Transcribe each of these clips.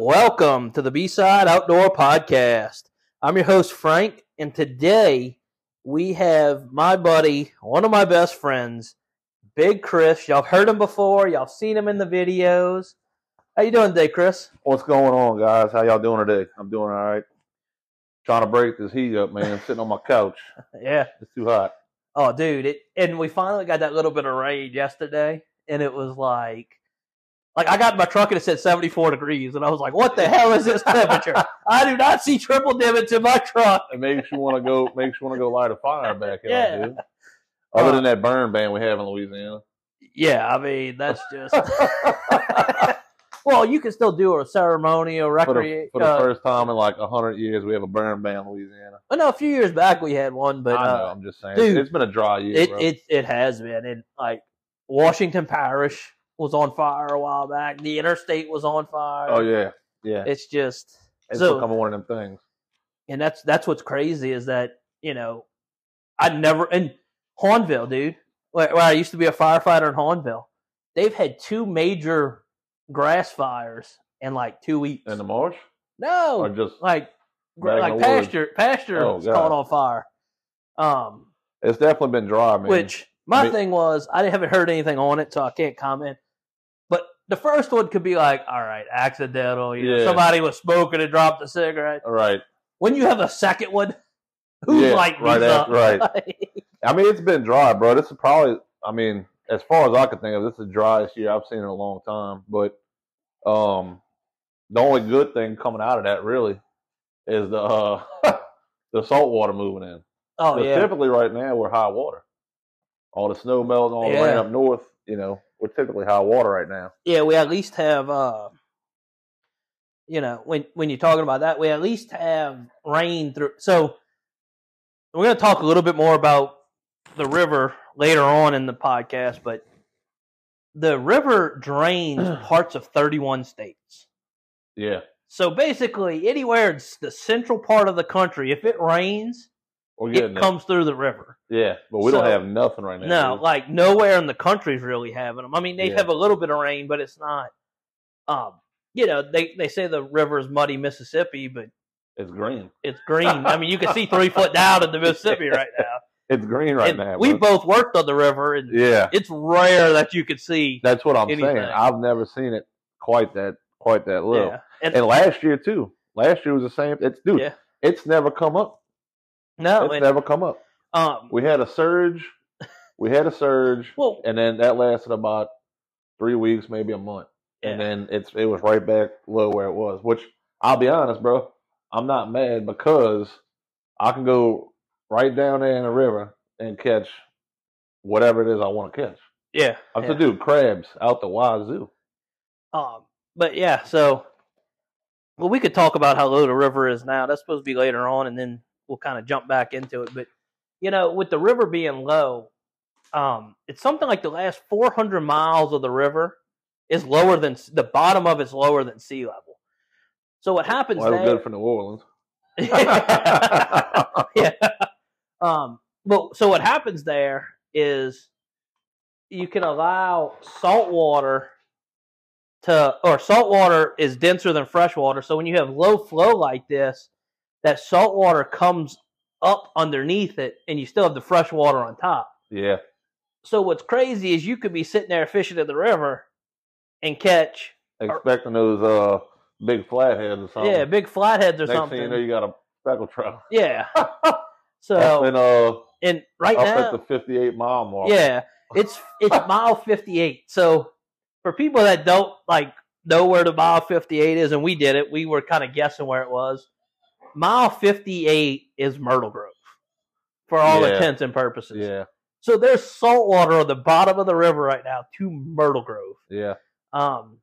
Welcome to the B Side Outdoor Podcast. I'm your host, Frank, and today we have my buddy, one of my best friends, Big Chris. Y'all heard him before, y'all seen him in the videos. How you doing today, Chris? What's going on, guys? How y'all doing today? I'm doing all right. Trying to break this heat up, man. Sitting on my couch. Yeah. It's too hot. Oh, dude, it, and we finally got that little bit of rain yesterday, and it was like, like I got in my truck and it said 74 degrees, and I was like, "What the hell is this temperature? I do not see triple divots in my truck." It makes you want to go. Makes you want to go light a fire back out, Yeah. dude. Other Uh, than that burn ban we have in Louisiana. Yeah, I mean that's just. well, you can still do a ceremony or for the, recreate. for the uh, first time in like hundred years, we have a burn ban in Louisiana. I know a few years back we had one, but I know. uh, I'm just saying. dude, it's been a dry year. it bro. it it has been, and like Washington Parish was on fire a while back. The interstate was on fire. oh yeah, yeah. it's just It's so- becoming one of them things. and that's that's what's crazy is that you know I never in Hahnville, dude, where, where I used to be a firefighter in Hahnville. They've had two major grass fires in like two weeks. In the marsh no, or just like gr- Back in like pasture pasture Oh, caught on fire. Um, it's definitely been dry, man. which my mean- thing was I haven't heard anything on it, so I can't comment. The first one could be like, all right, accidental. You know, Yeah. somebody was smoking and dropped a cigarette. all right. When you have a second one, who's Yeah, lighting right these up? right. I mean, it's been dry, bro. This is probably, I mean, as far as I can think of, this is the driest year I've seen in a long time. But um, the only good thing coming out of that really is the uh, the salt water moving in. oh yeah, typically, right now we're high water. All the snow melting, all the rain Yeah. up north. You know, we're typically high water right now. yeah. We at least have, uh, you know, when when you're talking about that, we at least have rain through. So we're going to talk a little bit more about the river later on in the podcast, but the river drains parts of 31 states. Yeah, So basically, anywhere in the central part of the country, if it rains, we're it there. comes through the river. Yeah, but we don't have nothing right now. No, dude. like nowhere in the country's really having them. I mean, they Yeah. have a little bit of rain, but it's not. Um, you know, they they say the river is muddy Mississippi, but it's green. it's green. I mean, you can see three foot down in the Mississippi right now. It's green right and now. we bro. both worked on the river, and yeah, it's rare that you could see. That's what I'm anything. saying. I've never seen it quite that quite that little. yeah, and, And last year too. Last year was the same. It's dude. Yeah. It's never come up. No, it's and, never come up. um, We had a surge. We had a surge, well, and then that lasted about three weeks, maybe a month, and then it's it was right back low where it was. Which I'll be honest, bro. I'm not mad because I can go right down there in the river and catch whatever it is I want to catch. yeah, I'm yeah. to do crabs out the wazoo. Um, but yeah, so well, we could talk about how low the river is now. That's supposed to be later on, and then we'll kind of jump back into it. But you know, with the river being low, um, it's something like the last 400 miles of the river is lower than the bottom of it's lower than sea level. So what happens Well, there? good for New Orleans. yeah. Um, well, so what happens there is you can allow salt water to, or salt water is denser than fresh water. So when you have low flow like this, that salt water comes up underneath it, and you still have the fresh water on top. Yeah. So what's crazy is you could be sitting there fishing in the river and catch, expecting those uh big flatheads or something. yeah, big flatheads or Next something. thing you know, you got a speckled trout. yeah. So in uh and right up now, at the 58 mile mark. Yeah, it's it's mile fifty eight. So for people that don't like know where the mile fifty eight is, and we did it, we were kind of guessing where it was. Mile fifty eight is Myrtle Grove, for all Yeah. intents and purposes. yeah, So there's salt water on the bottom of the river right now to Myrtle Grove. yeah. Um,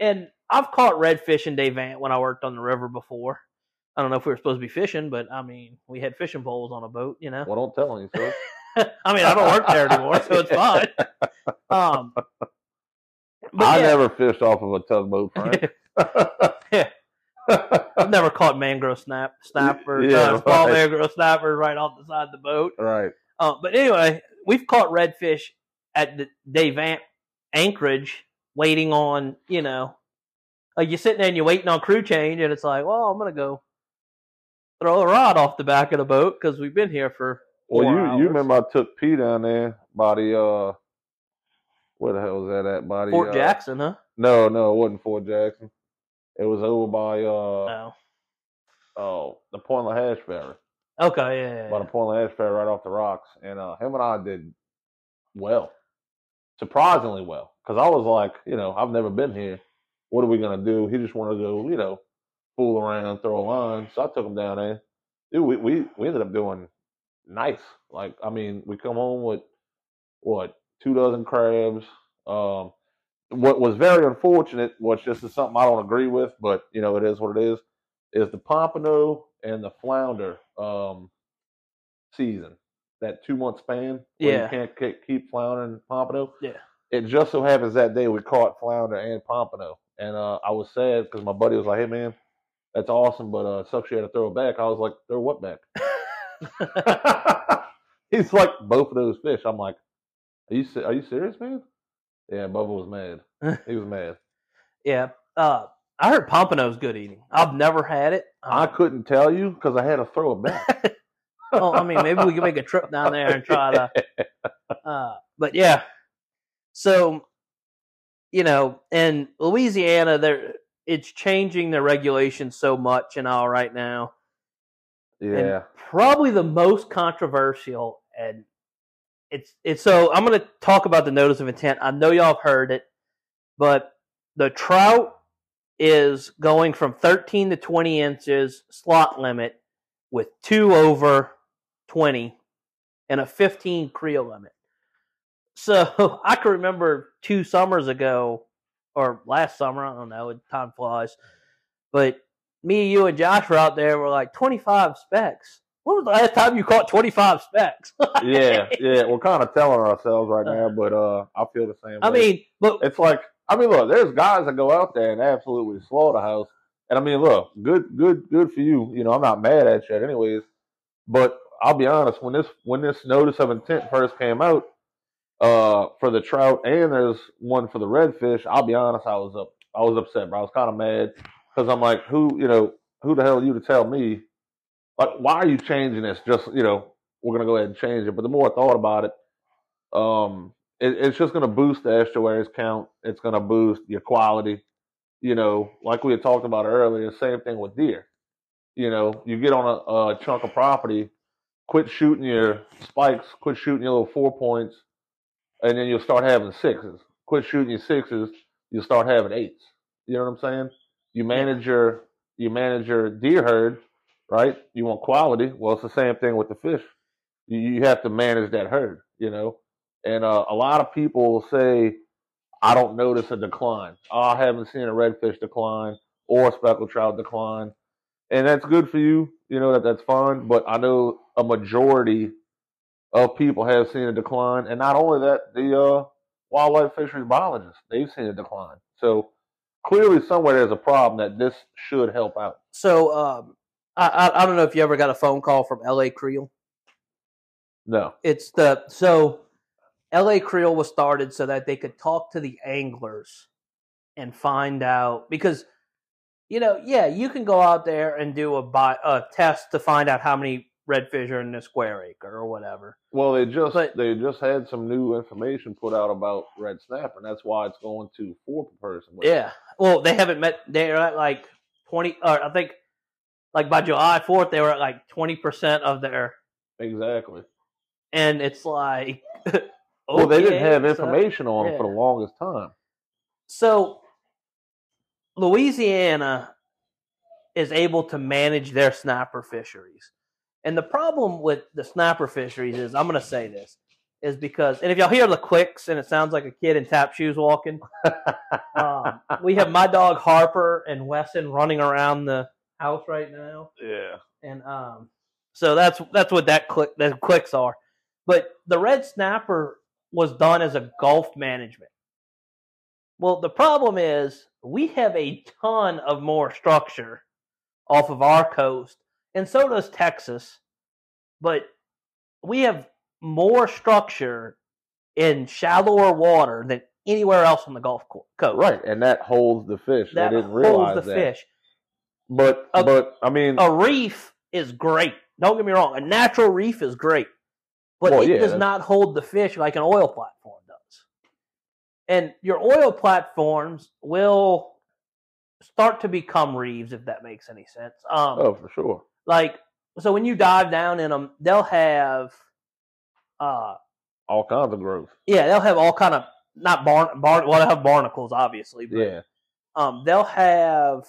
and I've caught redfish in Davant when I worked on the river before. I don't know if we were supposed to be fishing, but I mean, we had fishing poles on a boat, you know. Well, don't tell so. I mean, I don't work there anymore, so it's fine. Um, I yeah, never fished off of a tugboat, Frank. I've never caught mangrove snap snappers, Yeah, uh, small right. mangrove snappers right off the side of the boat. right. Uh, but anyway, we've caught redfish at the Davant Anchorage, waiting on you know like you're sitting there and you're waiting on crew change, and it's like, well, I'm gonna go throw a rod off the back of the boat because we've been here for. Well, you hours. you remember I took P down there by the uh, where the hell was that at? By the Fort uh, Jackson, huh? No, no, it wasn't Fort Jackson. It was over by uh No. oh the Pointe a la Hache Ferry. Okay, yeah, yeah, By the Pointe a la Hache Ferry right off the rocks. And uh him and I did well. Surprisingly well. Because I was like, you know, I've never been here. What are we gonna do? He just wanted to go, you know, fool around, throw a line. So I took him down there. Dude, we, we, we ended up doing nice. Like, I mean, we come home with what, two dozen crabs. Um what was very unfortunate, which this is something I don't agree with, but you know, it is what it is, is the pompano and the flounder um season. That two month span where Yeah. you can't ke- keep flounder and pompano. Yeah. It just so happens that day we caught flounder and pompano. And uh, I was sad because my buddy was like, Hey man, that's awesome, but uh it sucks you had to throw it back. I was like, throw what back? He's like both of those fish. I'm like, are you are you serious, man? Yeah, Bubba was mad. He was mad. yeah. Uh, I heard pompano's good eating. I've never had it. I Um, couldn't tell you because I had to throw it back. well, I mean, maybe we can make a trip down there and try to. Uh, but yeah, so you know, in Louisiana, there it's changing the regulations so much and all right now. yeah, And probably the most controversial, and it's it's so I'm going to talk about the notice of intent. I know y'all have heard it, but the trout is going from 13 to 20 inches slot limit with two over 20 and a 15 creel limit. So I can remember two summers ago, or last summer, I don't know, time flies, but me, you, and Josh were out there. We're like 25 specks. When was the last time you caught 25 specks? yeah, yeah. We're kind of telling ourselves right now, but uh, I feel the same. I way. mean, look, it's like I mean, look, there's guys that go out there and absolutely slaughterhouse, and I mean, look, good, good, good for you. You know, I'm not mad at you, anyways. But I'll be honest, when this when this notice of intent first came out, uh, for the trout and there's one for the redfish, I'll be honest, I was up, I was upset, bro. I was kind of mad because I'm like, who, you know, who the hell are you to tell me? Like, why are you changing this? Just, you know, we're gonna go ahead and change it. But the more I thought about it, um, it, it's just gonna boost the estuaries count. It's gonna boost your quality. You know, like we had talked about earlier, same thing with deer. You know, you get on a, a chunk of property, quit shooting your spikes, quit shooting your little four points, and then you'll start having sixes. Quit shooting your sixes, you'll start having eights. You know what I'm saying? You manage your you manage your deer herd, right? You want quality. Well, it's the same thing with the fish. You, have to manage that herd, you know. And uh, a lot of people say, "I don't notice a decline. Oh, I haven't seen a redfish decline or a speckled trout decline," and that's good for you. You know that that's fine. But I know a majority of people have seen a decline, and not only that, the uh, wildlife fisheries biologists they've seen a decline. So clearly, somewhere there's a problem that this should help out. so um, I, I I don't know if you ever got a phone call from L.A. Creel. No, It's the so L.A. Creel was started so that they could talk to the anglers and find out because you know yeah you can go out there and do a, a test to find out how many redfish are in a square acre or whatever. Well, they just But- they just had some new information put out about red snapper, and that's why it's going to four per person. Yeah. Well, they haven't met. They're at like twenty, or I think, like by July fourth, they were at like twenty percent of their, exactly. and it's like, Well, they didn't okay, have so- information on them for the longest time. So, Louisiana is able to manage their snapper fisheries. And the problem with the snapper fisheries is, I'm going to say this, is because, and if y'all hear the clicks and it sounds like a kid in tap shoes walking, um, we have my dog Harper and Wesson running around the house right now. Yeah. And um, so that's that's what that click the clicks are. But the red snapper was done as a Gulf management. Well, the problem is we have a ton of more structure off of our coast, and so does Texas. But we have more structure in shallower water than anywhere else on the Gulf Co- Coast. Right, and that holds the fish. That they didn't holds the that. fish. But A- but I mean, A reef is great. Don't get me wrong. A natural reef is great, but Well, it yeah, does that's- not hold the fish like an oil platform does. And your oil platforms will start to become reefs, if that makes any sense. Um, oh for sure. Like, so when you dive down in them, they'll have, uh, All kinds of growth. yeah, they'll have all kind of not barn barn. Well, they have barnacles, obviously, but Yeah. um, they'll have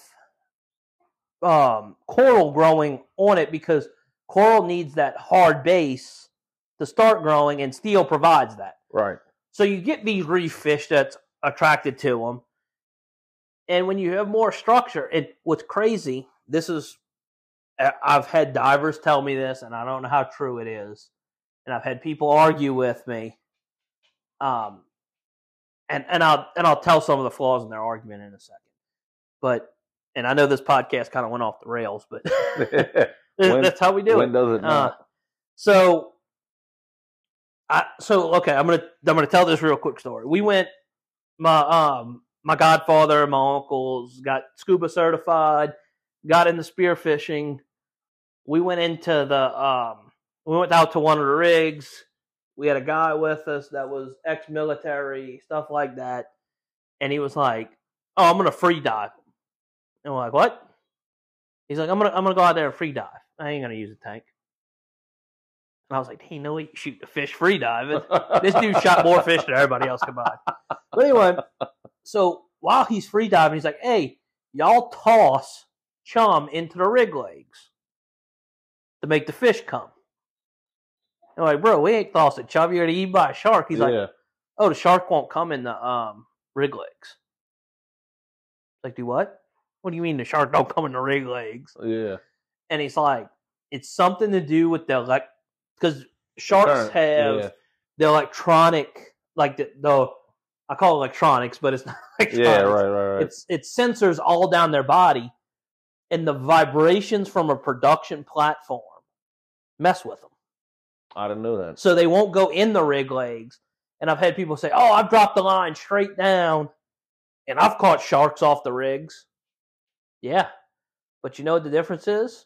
um, coral growing on it because coral needs that hard base to start growing, and steel provides that. Right. So you get these reef fish that's attracted to them, and when you have more structure, and what's crazy, this is I've had divers tell me this, and I don't know how true it is, and I've had people argue with me. Um, and and I'll and I'll tell some of the flaws in their argument in a second, but and I know this podcast kind of went off the rails, but When- that's how we do when it. does it Uh, so, I so okay. I'm gonna I'm gonna tell this real quick story. We went. My um my godfather my uncles got scuba certified. Got into spearfishing. We went into the um we went out to one of the rigs. We had a guy with us that was ex-military stuff like that, and he was like, "Oh, I'm gonna free dive." And we're like, "What?" He's like, "I'm gonna I'm gonna go out there and free dive. I ain't gonna use a tank." And I was like, "He know he can shoot the fish free diving." this dude shot more fish than everybody else combined. But anyway, so while he's free diving, he's like, "Hey, y'all toss chum into the rig legs to make the fish come." I'm like, "Bro, we ain't tossed tossing chum. You're gonna eat by a shark." He's like, "Oh, the shark won't come in the um rig legs." Like, do what? What do you mean the shark don't come in the rig legs? yeah. And he's like, "It's something to do with the elect because sharks Current, have." yeah. the electronic like the, the I call it electronics, but it's not. Yeah, right, right, right. It's it's sensors all down their body, and the vibrations from a production platform mess with them, I didn't know that. so they won't go in the rig legs. And I've had people say, "Oh, I've dropped the line straight down, and I've caught sharks off the rigs." Yeah, but you know what the difference is?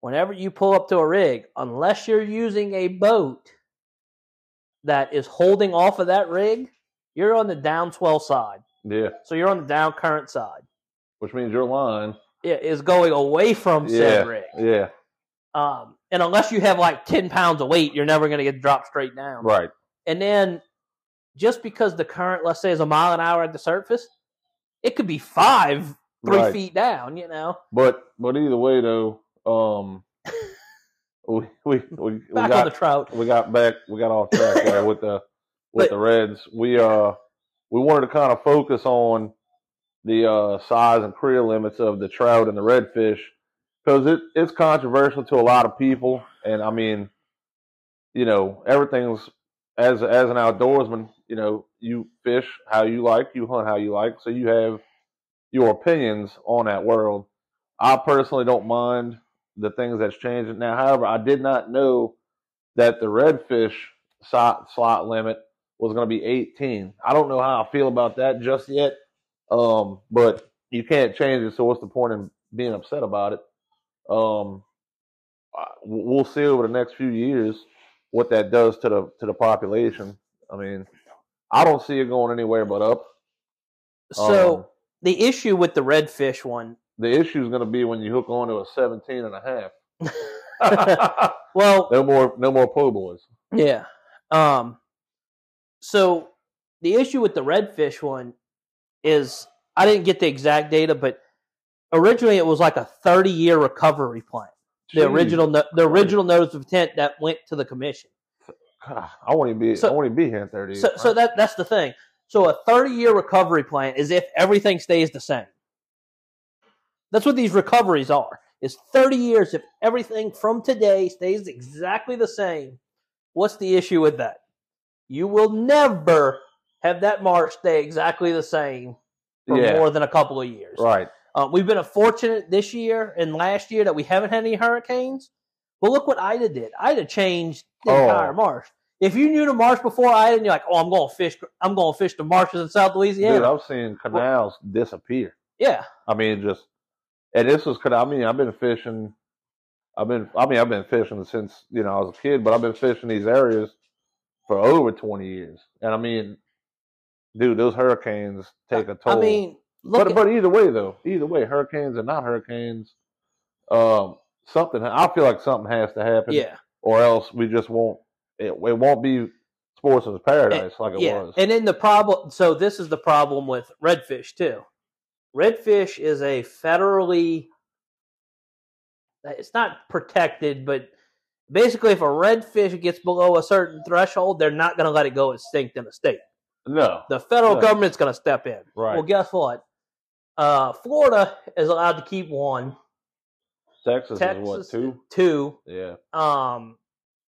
Whenever you pull up to a rig, unless you're using a boat that is holding off of that rig, you're on the down downswell side. Yeah. So you're on the down current side. Which means your line. is going away from Yeah. said rig. Yeah. Um, and unless you have like 10 pounds of weight, you're never going to get dropped straight down. Right. And then just because the current, let's say, is a mile an hour at the surface, it could be five, three Right. feet down, you know? But but either way though, um we we we, we got the trout. we got back we got off track there with the with But- the Reds. We uh we wanted to kind of focus on the uh size and creel limits of the trout and the redfish because it it's controversial to a lot of people and I mean you know everything's as as an outdoorsman you know you fish how you like you hunt how you like so you have your opinions on that world I personally don't mind the things that's changing now. However, I did not know that the redfish slot, slot limit was going to be 18. I don't know how I feel about that just yet, um, but you can't change it. So what's the point in being upset about it? Um, we'll see over the next few years what that does to the to the population. I mean, I don't see it going anywhere but up. So Um, the issue with the redfish one, the issue is going to be when you hook onto a 17 and a half. well, no more, no more po' boys. Yeah. Um so the issue with the redfish one is I didn't get the exact data, but originally it was like a 30 year recovery plan. The Jeez. original no, the original notice of intent that went to the commission. I want to be. So- I want to be here in thirty years. So so that that's the thing. So a 30 year recovery plan is if everything stays the same. That's what these recoveries are. Is 30 years if everything from today stays exactly the same. What's the issue with that? You will never have that march stay exactly the same for Yeah. more than a couple of years. right. Uh, we've been fortunate this year and last year that we haven't had any hurricanes. But look what Ida did. Ida changed the Oh. entire marsh. If you knew the marsh before I did, you're like, oh, I'm going to fish. I'm going to fish the marshes in South Louisiana. Dude, I've seen canals disappear. yeah, I mean, just and this was. I mean, I've been fishing. I've been. I mean, I've been fishing since you know I was a kid, but I've been fishing these areas for over twenty years. And I mean, dude, those hurricanes take a toll. I mean, look. but at- but either way though, either way, hurricanes and not hurricanes, um, something. I feel like something has to happen, yeah, or else we just won't. It, it won't be sportsman's paradise like it yeah. was. And then the problem. So this is the problem with redfish too. Redfish is a federally. It's not protected, but basically, if a redfish gets below a certain threshold, they're not going to let it go extinct in a state. no, The federal No. government's going to step in. Right. Well, guess what? Uh, Florida is allowed to keep one, Texas, is what two? two. Yeah, Um,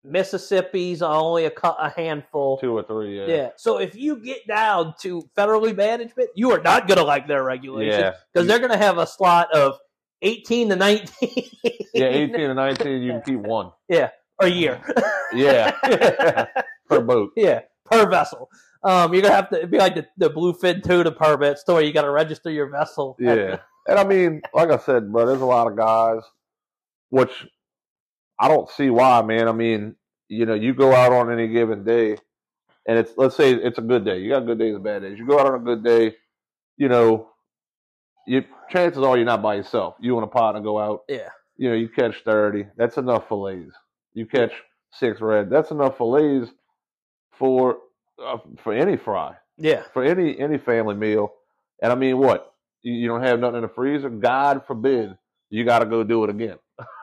Mississippi's only a, a handful. two or three. Yeah, Yeah. So if you get down to federally management, you are not going to like their regulations yeah. because they're going to have a slot of 18 to 19 Yeah, eighteen to nineteen, you can keep one. Yeah, a year. Yeah, per boat. yeah, per vessel. Um, you're gonna have to it'd be like the, the bluefin tuna permit store. You got to register your vessel. Yeah, and I mean, like I said, bro, there's a lot of guys, which I don't see why, man. I mean, you know, you go out on any given day, and it's let's say it's a good day. You got good days and bad days. You go out on a good day, you know, you chances are you're not by yourself. You and a partner go out. yeah, You know, you catch thirty. That's enough fillets. You catch six red. That's enough fillets for uh, for any fry yeah. for any any family meal. And I mean, what you, you don't have nothing in the freezer? God forbid you got to go do it again.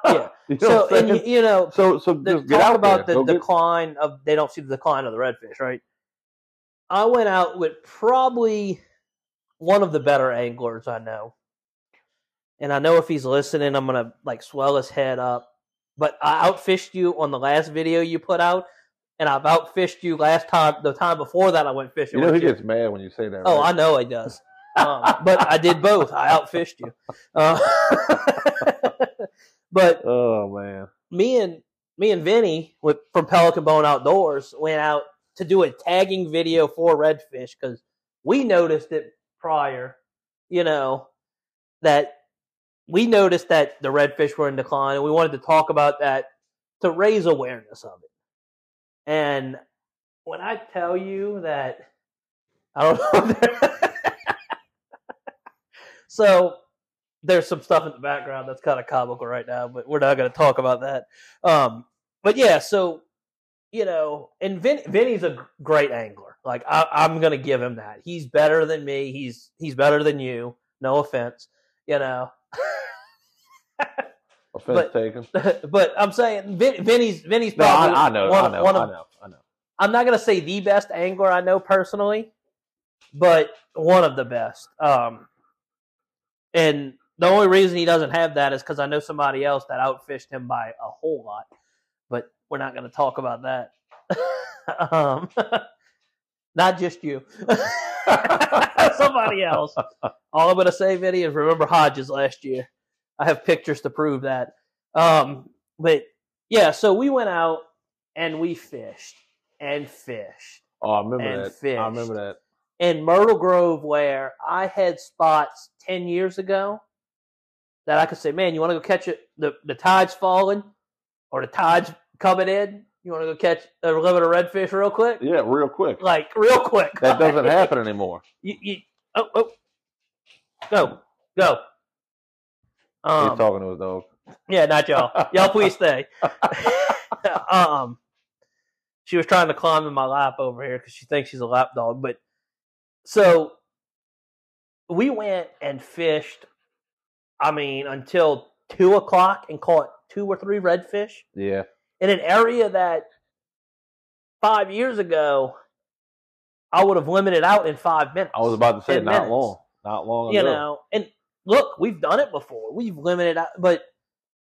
Yeah. You know So and you, you know so so the, just get talk out about there. the Go get- decline of they don't see the decline of the redfish, right? I went out with probably one of the better anglers I know. And I know if he's listening, I'm gonna like swell his head up. But I outfished you on the last video you put out, and I've outfished you last time the time before that I went fishing. you know he you. gets mad when you say that. Oh, I know he does. Um, but I did both. I outfished you. Uh, but oh man. me and me and Vinny with, from Pelican Bone Outdoors went out to do a tagging video for redfish because we noticed it prior. You know that we noticed that the redfish were in decline, and we wanted to talk about that to raise awareness of it. And when I tell you that, I don't know. So there's some stuff in the background that's kind of comical right now, but we're not going to talk about that. Um, but yeah, so you know, and Vin, Vinny's a great angler. Like I, I'm going to give him that. He's better than me. He's he's better than you. No offense, you know. Offense but- taken. but I'm saying Vin, Vinny's Vinny's No, probably I, I know, one, I know, one I of, know, I know. I'm not gonna say the best angler I know personally, but one of the best. Um, and the only reason he doesn't have that is because I know somebody else that outfished him by a whole lot. But we're not gonna talk about that. um, not just you, somebody else. All I'm gonna say, Vinny, is remember Hodges last year. I have pictures to prove that. Um, but yeah, so we went out and we fished and fished Oh, I remember And that. fished. I remember that. In Myrtle Grove where I had spots ten years ago that I could say, man, you want to go catch it? The the tide's falling or the tide's coming in. You want to go catch a little bit of redfish real quick? Yeah, real quick. Like real quick. That doesn't happen anymore. You, you, oh, oh, go, go. He's Um, talking to his dog. Yeah, not y'all. Y'all please stay. um, she was trying to climb in my lap over here because she thinks she's a lap dog. But so we went and fished. I mean, until two o'clock and caught two or three redfish Yeah, in an area that five years ago I would have limited out in five minutes. I was about to say not minutes. long, not long you ago. know and look we've done it before we've limited out but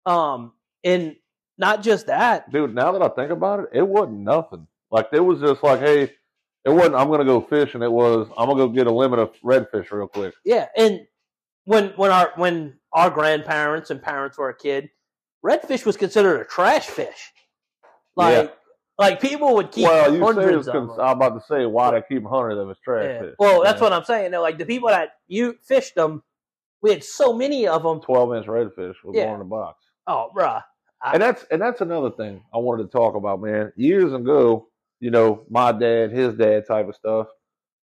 um and not just that dude. Now that I think about it, it wasn't nothing. Like it was just like, hey, it wasn't. I'm gonna go fishing. It was. I'm gonna go get a limit of redfish real quick. yeah and when when our when our grandparents and parents were a kid redfish was considered a trash fish like Like people would keep well, you say cons-. I'm about to say why they keep hundreds of it's trash Yeah. fish. Well, that's Yeah. what I'm saying. They're like the people that you fished them, we had so many of them. twelve inch redfish was Yeah. one in the box. Oh, bruh. I- and that's and that's another thing I wanted to talk about, man. Years ago, you know, my dad, his dad type of stuff.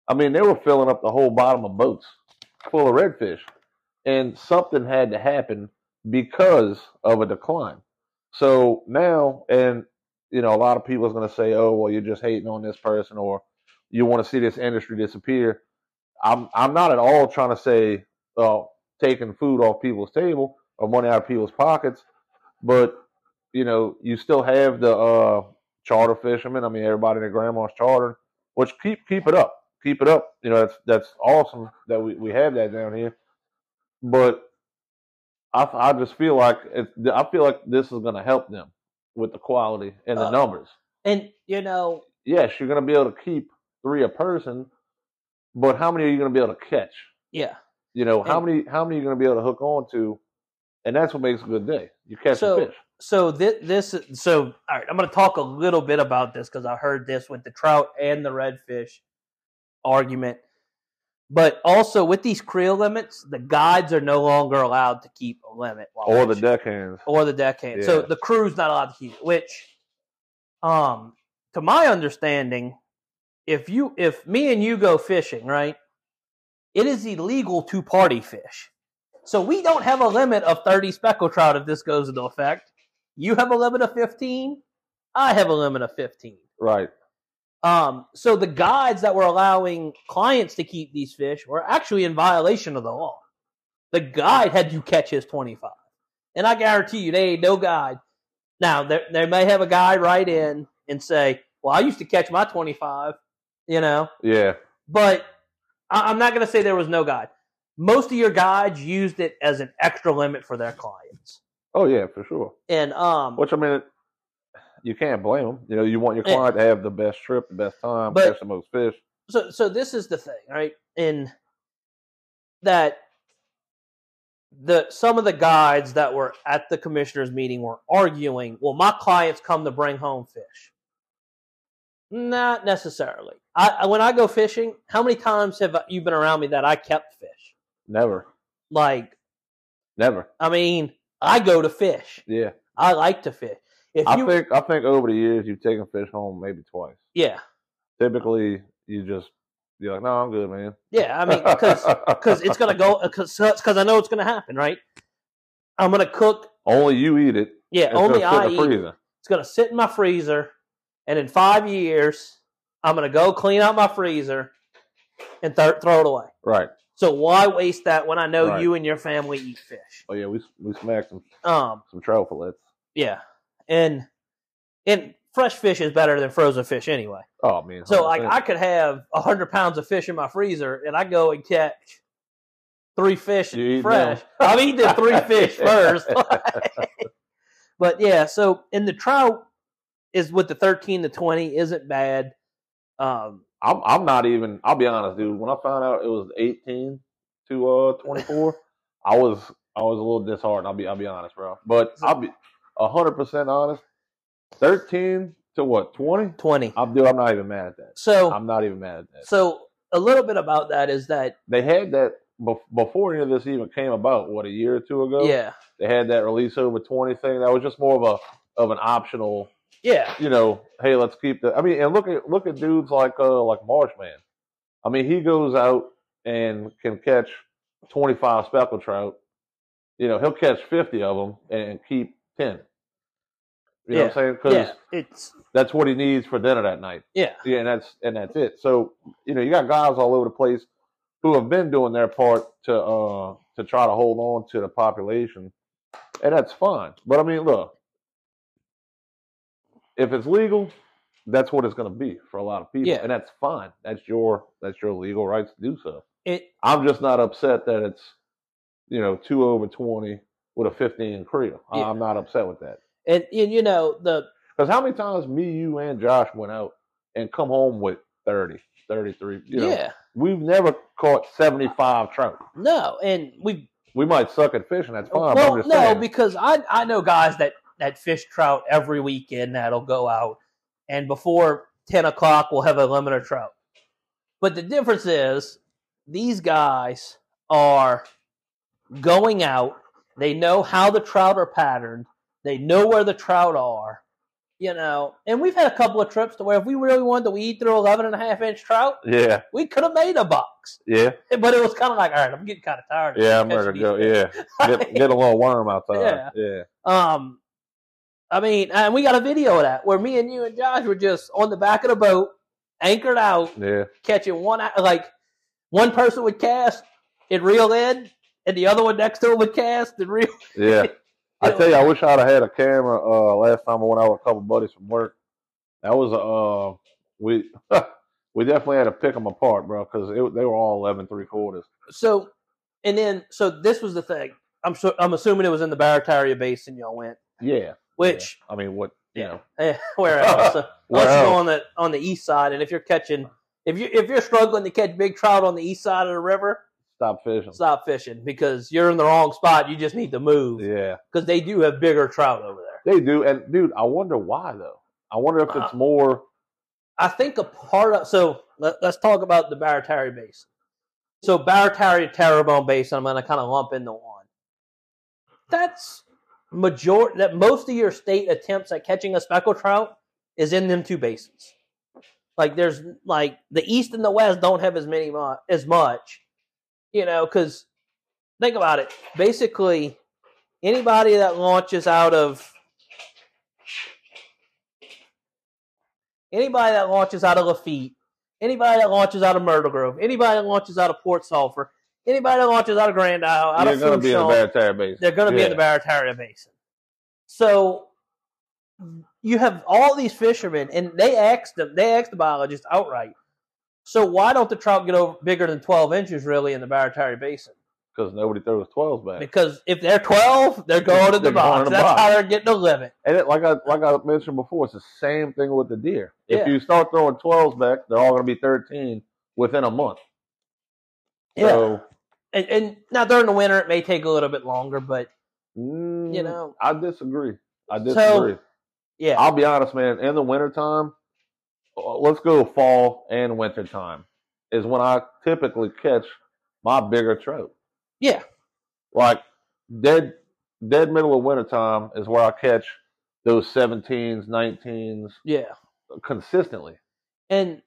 I mean, they were filling up the whole bottom of boats full of redfish. And something had to happen because of a decline. So now, and you know, a lot of people is going to say, "Oh, well, you're just hating on this person, or you want to see this industry disappear." I'm I'm not at all trying to say, "Oh, taking food off people's table or money out of people's pockets," but you know, you still have the uh, charter fishermen. I mean, everybody and their grandma's charter, which keep keep it up, keep it up. You know, that's that's awesome that we, we have that down here. But I I just feel like it's, I feel like this is going to help them with the quality and the Uh, numbers. And you know, Yes, you're going to be able to keep three a person, but how many are you going to be able to catch? yeah. You know, how And- many how many are you going to be able to hook on to? And that's what makes a good day. You catch So- fish. So this, this, so all right. I'm going to talk a little bit about this because I heard this with the trout and the redfish argument, but also with these creel limits, the guides are no longer allowed to keep a limit. while Or the deckhands. or the deckhand. So Yeah. the crew's not allowed to keep it. Which, um, to my understanding, if you if me and you go fishing, right, it is illegal to party fish. So we don't have a limit of thirty speckled trout if this goes into effect. You have a limit of fifteen. I have a limit of fifteen. Right. Um, so the guides that were allowing clients to keep these fish were actually in violation of the law. The guide had to catch his 25. And I guarantee you, they ain't no guide. Now, they they may have a guide write in and say, well, I used to catch my 25, you know, Yeah. but I- I'm not going to say there was no guide. Most of your guides used it as an extra limit for their clients. Oh yeah, for sure. And, um, Which I mean, you can't blame them. You know, you want your client to have the best trip, the best time, But- catch the most fish. so so this is the thing, right? In that the some of the guides that were at the commissioners meeting were arguing, well, my clients come to bring home fish. Not necessarily. I I- when I go fishing, how many times have you been around me that I kept fish? Never, Like, never. I mean, I go to fish. Yeah. I like to fish. If I you, think I think over the years you've taken fish home maybe twice. yeah, Typically, you just you're like, no, I'm good, man. yeah. I mean, because because it's gonna go uh, because because I know it's gonna happen, right? I'm gonna cook. only you eat it. Yeah, only I eat. freezer. It's gonna sit in my freezer, and in five years, I'm gonna go clean out my freezer and th- throw it away. Right. So why waste that when I know Right. you and your family eat fish? Oh yeah, we we smacked some Um, some trout fillets. yeah, and and fresh fish is better than frozen fish anyway. Oh man. So like I could have a hundred pounds of fish in my freezer, and I go and catch three fish You fresh. Eating the three fish first. but yeah, so in the trout is with the thirteen to twenty isn't bad. Um, I'm I'm not even. I'll be honest, dude. When I found out it was 18 to uh 24, I was I was a little disheartened. I'll be I'll be honest, bro. But I'll be hundred percent honest. 13 to what 20? twenty. I'm dude. I'm not even mad at that. So I'm not even mad at that. so a little bit about that is that They had that before any of this even came about. What a year or two ago. yeah They had that release over 20 thing. That was just more of a of an optional. Yeah You know, hey, let's keep the. I mean, and look at look at dudes like uh like Marshman. I mean, he goes out and can catch 25 speckled trout. You know, he'll catch 50 of them and keep 10. You know what I'm saying? Because yeah it's that's what he needs for dinner that night. yeah Yeah, and that's and that's it. So you know, you got guys all over the place who have been doing their part to uh to try to hold on to the population, and that's fine. But I mean, look, if it's legal, that's what it's going to be for a lot of people, Yeah. and that's fine. That's your that's your legal rights to do so. it I'm just not upset that it's you know two over twenty with a 15 creel. Yeah. I'm not upset with that. and, and you know the Because how many times me, you, and Josh went out and come home with 30, 33? You know, yeah We've never caught 75 trout. no and we We might suck at fishing, that's fine. well, no, because I I know guys that that fish trout every weekend that'll go out and before ten o'clock we'll have a limit of trout. But the difference is these guys are going out. They know how the trout are patterned. They know where the trout are. You know, and we've had a couple of trips to where if we really wanted to weed through 11 and a half inch trout, Yeah, we could have made a box. yeah, But it was kind of like, all right, I'm getting kind of tired. of yeah. I'm ready to go. Yeah, get, get a little worm outside. Yeah. Yeah, Um, I mean, and we got a video of that where me and you and Josh were just on the back of the boat, anchored out, yeah. catching one like one person would cast and reel in, and the other one next to him would cast and reel. Yeah. I tell you, I wish I'd have had a camera uh, last time I went out with a couple buddies from work. That was a uh, we we definitely had to pick them apart, bro, because they were all 11 three quarters. So, and then so this was the thing. I'm so I'm assuming it was in the Barataria Basin y'all went, Yeah. Which I mean, what you Yeah. know? eh, where else? So, Where unless you go else? on the on the east side, and if you're catching, if you if you're struggling to catch big trout on the east side of the river, Stop fishing. stop fishing because you're in the wrong spot. You just need to move Yeah, because they do have bigger trout over there. they do. And dude, I wonder why though. I wonder if it's Uh, more. I think a part of so let, us talk about the Barataria Basin. So Barataria Terrebonne Basin, I'm going to kind of lump into one. That's major that most of your state attempts at catching a speckled trout is in them two basins. Like there's like the east and the west don't have as many mu- as much, you know, because think about it. Basically, anybody that launches out of anybody that launches out of Lafitte, anybody that launches out of Myrtle Grove, anybody that launches out of Port Sulphur, anybody that launches out of Grand Isle, out of going to be in the Barataria Basin. they're going to be in Yeah. the Barataria Basin. So you have all these fishermen, and they asked them, they asked the biologist outright. So why don't the trout get over bigger than twelve inches really in the Barataria Basin? because nobody throws 12s back. Because if they're twelve, they're going to the They're box. That's box. how they're getting the limit. And it, like I like I mentioned before, it's the same thing with the deer. If Yeah. you start throwing 12s back, they're all going to be 13 within a month. So, And, and now during the winter, it may take a little bit longer, but mm, you know, I disagree. I So- disagree. yeah, I'll be honest, man. In the wintertime, uh, let's go fall and winter time is when I typically catch my bigger trout. yeah, Like dead dead middle of wintertime is where I catch those 17s, 19s yeah. consistently. and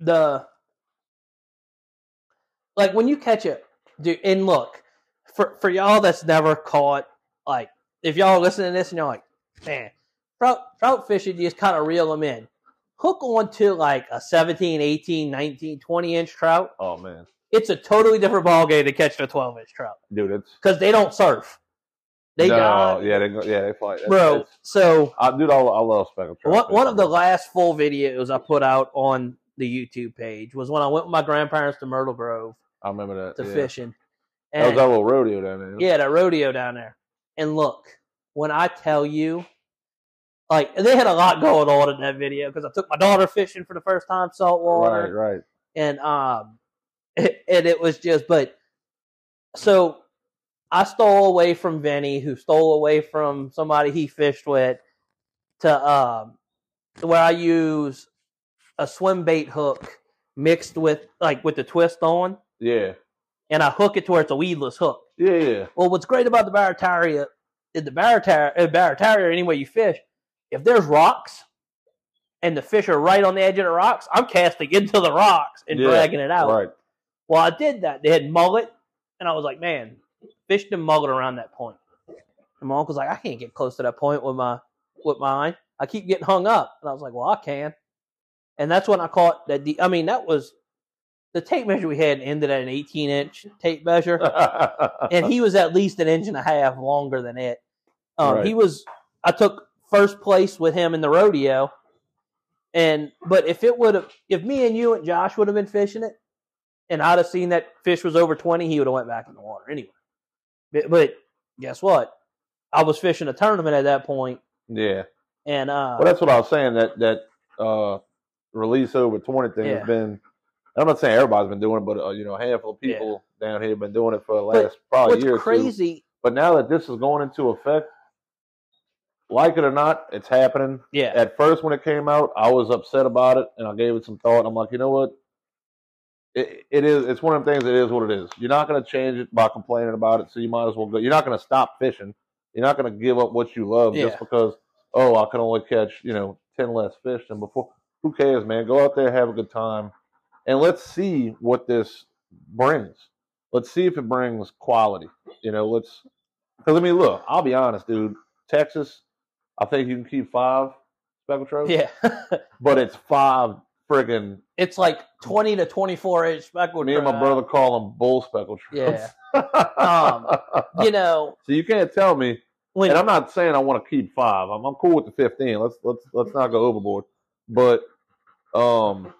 the like when you catch it dude and look for for y'all that's never caught like if y'all are listening to this and you're like man trout trout fishing you just kind of reel them in. Hook onto like a 17 18 19 20 inch trout. Oh man, it's a totally different ball game to catch a 12 inch trout. Dude, it's because they don't surf. They no, dive. yeah, they go, yeah, they fight, That's- bro that's- so I, dude, I, I love speckled trout. one, one of the last full videos I put out on the YouTube page was when I went with my grandparents to Myrtle Grove I remember that. to yeah. fishing. That was And, our little rodeo down there. yeah, that rodeo down there. And look, when I tell you, like they had a lot going on in that video because I took my daughter fishing for the first time saltwater, right. right. and um, and it was just, but so I stole away from Vinny, who stole away from somebody he fished with, to um, where I use a swim bait hook mixed with like with the twist on, Yeah, and I hook it to where it's a weedless hook. yeah, yeah. Well, what's great about the Barataria, in the Barataria, uh, Barataria, anyway you fish, if there's rocks and the fish are right on the edge of the rocks, I'm casting into the rocks and Yeah, dragging it out. Right. Well, I did that. They had mullet, and I was like, man, fish them mullet around that point. And my uncle's like, I can't get close to that point with my with mine. I keep getting hung up, and I was like, well, I can. And that's when I caught that. The, I mean, that was the tape measure we had ended at an 18 inch tape measure, and he was at least an inch and a half longer than it. Um, Right. He was. I took first place with him in the rodeo, and but if it would have, if me and you and Josh would have been fishing it, and I'd have seen that fish was over 20, he would have went back in the water anyway. But, but guess what? I was fishing a tournament at that point, yeah. and uh, Well, that's what I was saying. That that uh, release over twenty thing Yeah. has been. I'm not saying everybody's been doing it, but uh, you know, a handful of Yeah. people down here have been doing it for the But last probably what's year or two. crazy? But now that this is going into effect, like it or not, it's happening. Yeah. At first, when it came out, I was upset about it, and I gave it some thought. I'm like, you know what? It, it is. It's one of the things. It is what it is. You're not going to change it by complaining about it, so you might as well go. You're not going to stop fishing. You're not going to give up what you love Yeah. just because. Oh, I can only catch you know ten less fish than before. Who cares, man? Go out there, have a good time, and let's see what this brings. Let's see if it brings quality. You know, let's. Because I mean, look, I'll be honest, dude. Texas, I think you can keep five speckled trout. Yeah. But it's five friggin' it's like 20 to 24 inch speckled me and my trout. brother call them bull speckled Yeah. trouts. Um, You know, so you can't tell me, when and I'm not saying I want to keep five. I'm, I'm cool with the 15. Let's let's let's not go overboard. But um,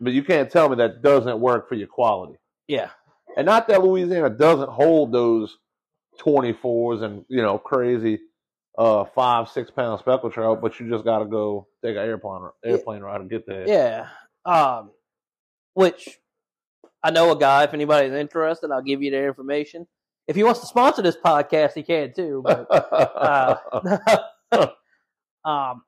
but you can't tell me that doesn't work for your quality. yeah. And not that Louisiana doesn't hold those 24s and you know crazy uh five six pound speckled trout, but you just got to go take an airplane airplane ride and get there. Yeah. Um, which I know a guy. If anybody's interested, I'll give you their information. If he wants to sponsor this podcast, he can too. But uh, um,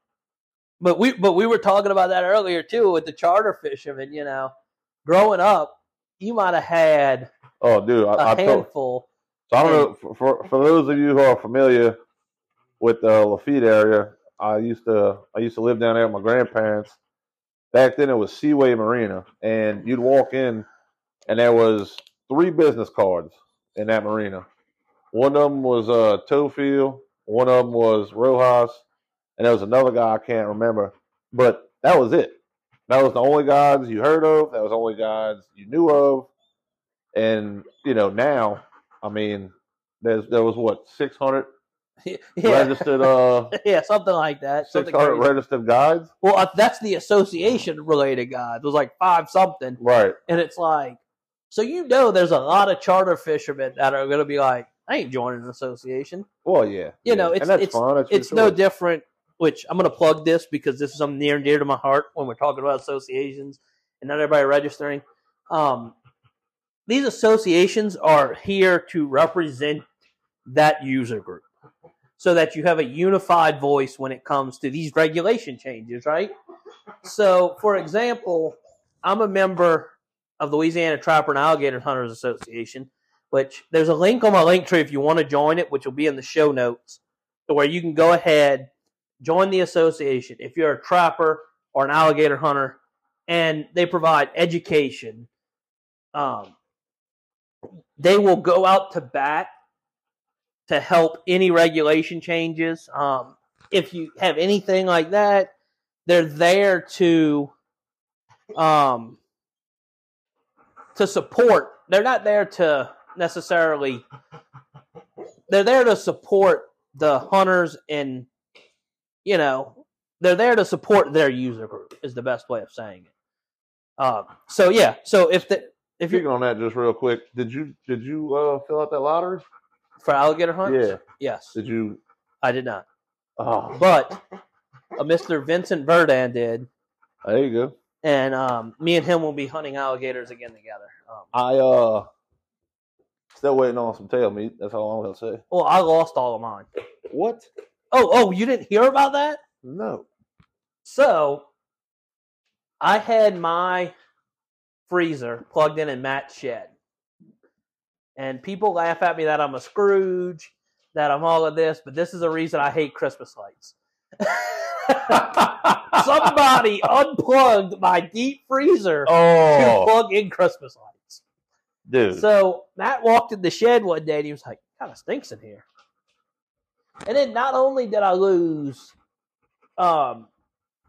but we but we were talking about that earlier too with the charter fishermen. You know, growing up, you might have had oh, dude, a I, I told. handful. So I don't know for, for for those of you who are familiar with the Lafitte area. I used to I used to live down there with my grandparents. Back then it was Seaway Marina, and you'd walk in, and there was three business cards in that marina. One of them was uh, Tofield, one of them was Rojas, and there was another guy I can't remember. But that was it. That was the only guys you heard of. That was the only guys you knew of. And you know now, I mean, there's there was what six hundred yeah, registered uh yeah, something like that. six Something hundred crazy. registered guides. Well, uh, that's the association related guys. It was like five something. Right. And it's like, so you know, there's a lot of charter fishermen that are going to be like, I ain't joining an association. Well, yeah. You yeah. know, it's- it's-. That's It's no different. Which I'm going to plug this because this is something near and dear to my heart when we're talking about associations and not everybody registering. Um, these associations are here to represent that user group so that you have a unified voice when it comes to these regulation changes, right? So, for example, I'm a member of the Louisiana Trapper and Alligator Hunters Association, which there's a link on my link tree if you want to join it, which will be in the show notes, to where you can go ahead, join the association if you're a trapper or an alligator hunter, and they provide education. Um, they will go out to bat to help any regulation changes. Um, if you have anything like that, they're there to um, to support. They're not there to necessarily. They're there to support the hunters and you know they're there to support their user group is the best way of saying it. Um, so yeah, so if the if Speaking you're on that, just real quick, did you did you uh, fill out that lottery? for alligator hunt? Yeah. yes, Did you? I did not, Oh, but uh, Mr. Vincent Verdan did, there you go. and um, me and him will be hunting alligators again together. Um, I uh still waiting on some tail meat. That's all I'm gonna say. well, I lost all of mine. What? Oh, oh, you didn't hear about that? No. So, I had my freezer plugged in in Matt's shed. And people laugh at me that I'm a Scrooge, that I'm all of this, but this is the reason I hate Christmas lights. Somebody unplugged my deep freezer to oh, plug in Christmas lights. dude. So Matt walked in the shed one day and he was like, kind of stinks in here. And then not only did I lose um,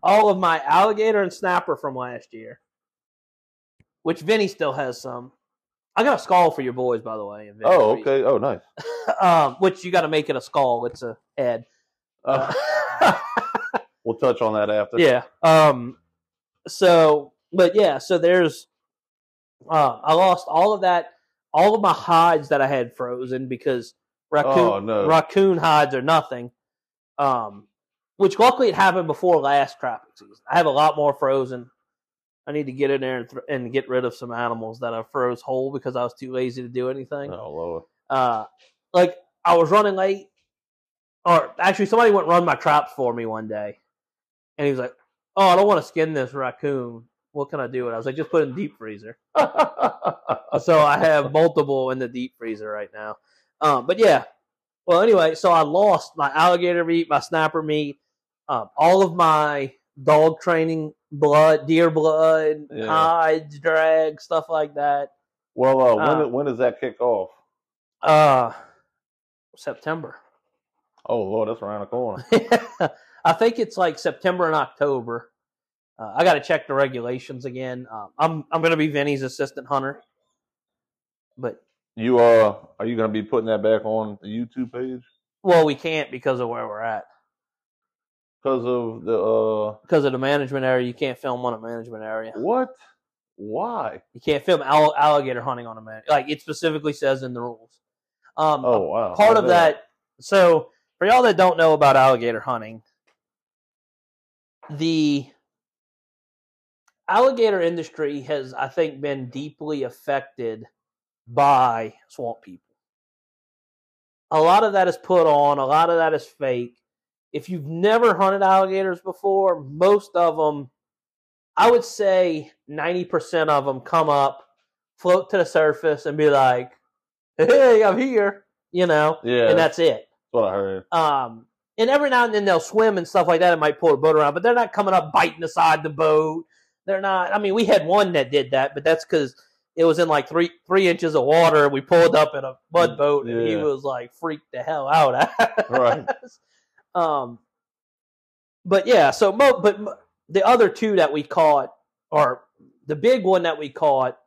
all of my alligator and snapper from last year, which Vinny still has some. I got a skull for your boys, by the way. Vinny, oh, you. okay. Oh, nice. um, which you got to make it a skull. It's a head. Uh, Uh, we'll touch on that after. yeah. Um. So, but yeah. So there's. Uh, I lost all of that, all of my hides that I had frozen because raccoon Oh, no. raccoon hides are nothing. Um, which luckily it happened before last trapping season. I have a lot more frozen. I need to get in there and, th- and get rid of some animals that I froze whole because I was too lazy to do anything Oh, Lord. uh, like I was running late, or actually somebody went run my traps for me one day, and he was like, "Oh, I don't want to skin this raccoon. What can I do?" And I was like, "Just put it in deep freezer." so I have multiple in the deep freezer right now. Um, but yeah. Well, anyway, so I lost my alligator meat, my snapper meat, um, all of my dog training blood, deer blood, Yeah. hides, drag, stuff like that. well, uh, when Uh, when does that kick off? Uh, September. Oh Lord, that's around the corner. I think it's like September and October. Uh, I got to check the regulations again. Um, I'm I'm going to be Vinny's assistant hunter, but You uh, are you gonna be putting that back on the YouTube page well, we can't because of where we're at. because of the uh Because of the management area, you can't film on a management area. what? Why? You can't film all, alligator hunting on a man. Like it specifically says in the rules. Um, Oh wow, part of that. So for y'all that don't know about alligator hunting, the alligator industry has, I think, been deeply affected by swamp people. A lot of that is put on. A lot of that is fake. If you've never hunted alligators before, most of them, I would say, ninety percent of them come up, float to the surface, and be like, "Hey, I'm here," you know, Yeah, and that's that's it. what I heard. Um, and every now and then they'll swim and stuff like that and might pull a boat around, but they're not coming up biting the side of the boat. They're not. I mean, we had one that did that, but that's because it was in like three three inches of water. We pulled up in a mud boat, and he was like freaked the hell out. Right. Um, but yeah. So, mo- but mo- the other two that we caught, or the big one that we caught,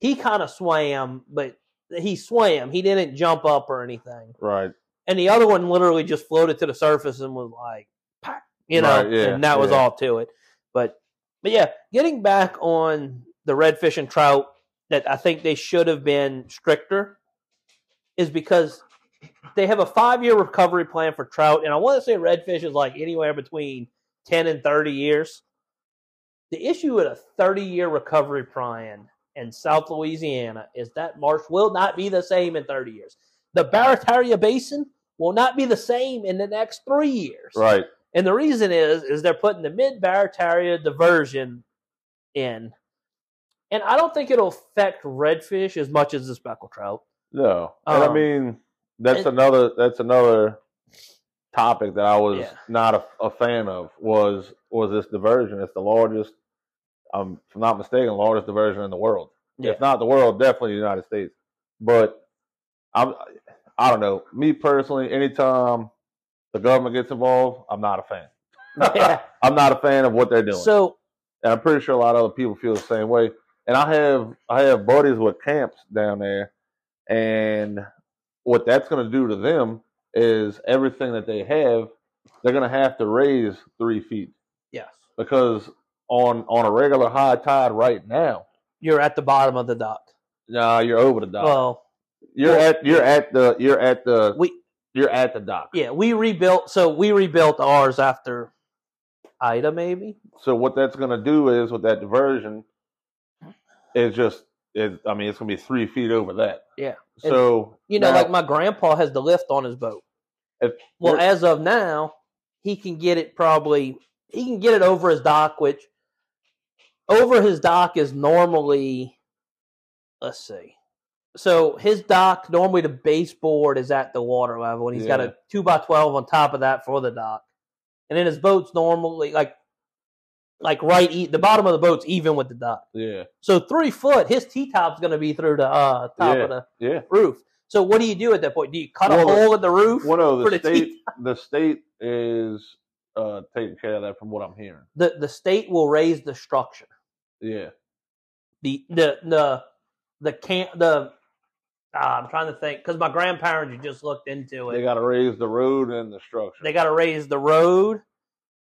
he kind of swam, but he swam. He didn't jump up or anything Right. and the other one literally just floated to the surface and was like, "Pack," you know, Right, yeah, and that was yeah. all to it. But, but yeah, getting back on the redfish and trout, that I think they should have been stricter, is because they have a five year recovery plan for trout, and I want to say redfish is like anywhere between ten and thirty years. The issue with a thirty year recovery plan in South Louisiana is that marsh will not be the same in thirty years. The Barataria Basin will not be the same in the next three years. Right. And the reason is is they're putting the mid Barataria diversion in. And I don't think it'll affect redfish as much as the speckled trout. No. And I Um, mean, that's another that's another topic that I was Yeah. not a, a fan of was was this diversion. It's the largest, um, if I'm not mistaken, largest diversion in the world. Yeah. If not the world, definitely the United States. But I'm I don't know. Me personally, anytime the government gets involved, I'm not a fan. Yeah. I'm not a fan of what they're doing. So and I'm pretty sure a lot of other people feel the same way. And I have I have buddies with camps down there, and what that's going to do to them is everything that they have, they're going to have to raise three feet yes, because on on a regular high tide right now, you're at the bottom of the dock. nah, you're over the dock. Well, you're well, at you're at the you're at the we you're at the dock. yeah we rebuilt. So we rebuilt ours after Ida, maybe. So what that's going to do is with that diversion, is just is I mean it's going to be three feet over that. Yeah. So You know, now- like my grandpa has the lift on his boat. Well, as of now, he can get it probably he can get it over his dock, which over his dock is normally let's see. So his dock normally the baseboard is at the water level, and he's got a two by twelve on top of that for the dock. And then his boat's normally like like right e- the bottom of the boat's even with the dock. yeah, So three foot, his T top's going to be through the uh, top Yeah. of the yeah. roof. So what do you do at that point? Do you cut a Well, the- hole in the roof? Of for the the state, the state is uh, taking care of that, from what I'm hearing. the the state will raise the structure. Yeah, The the the the camp the ah, I'm trying to think because my grandparents just looked into it. they got to raise the road and the structure. They got to raise the road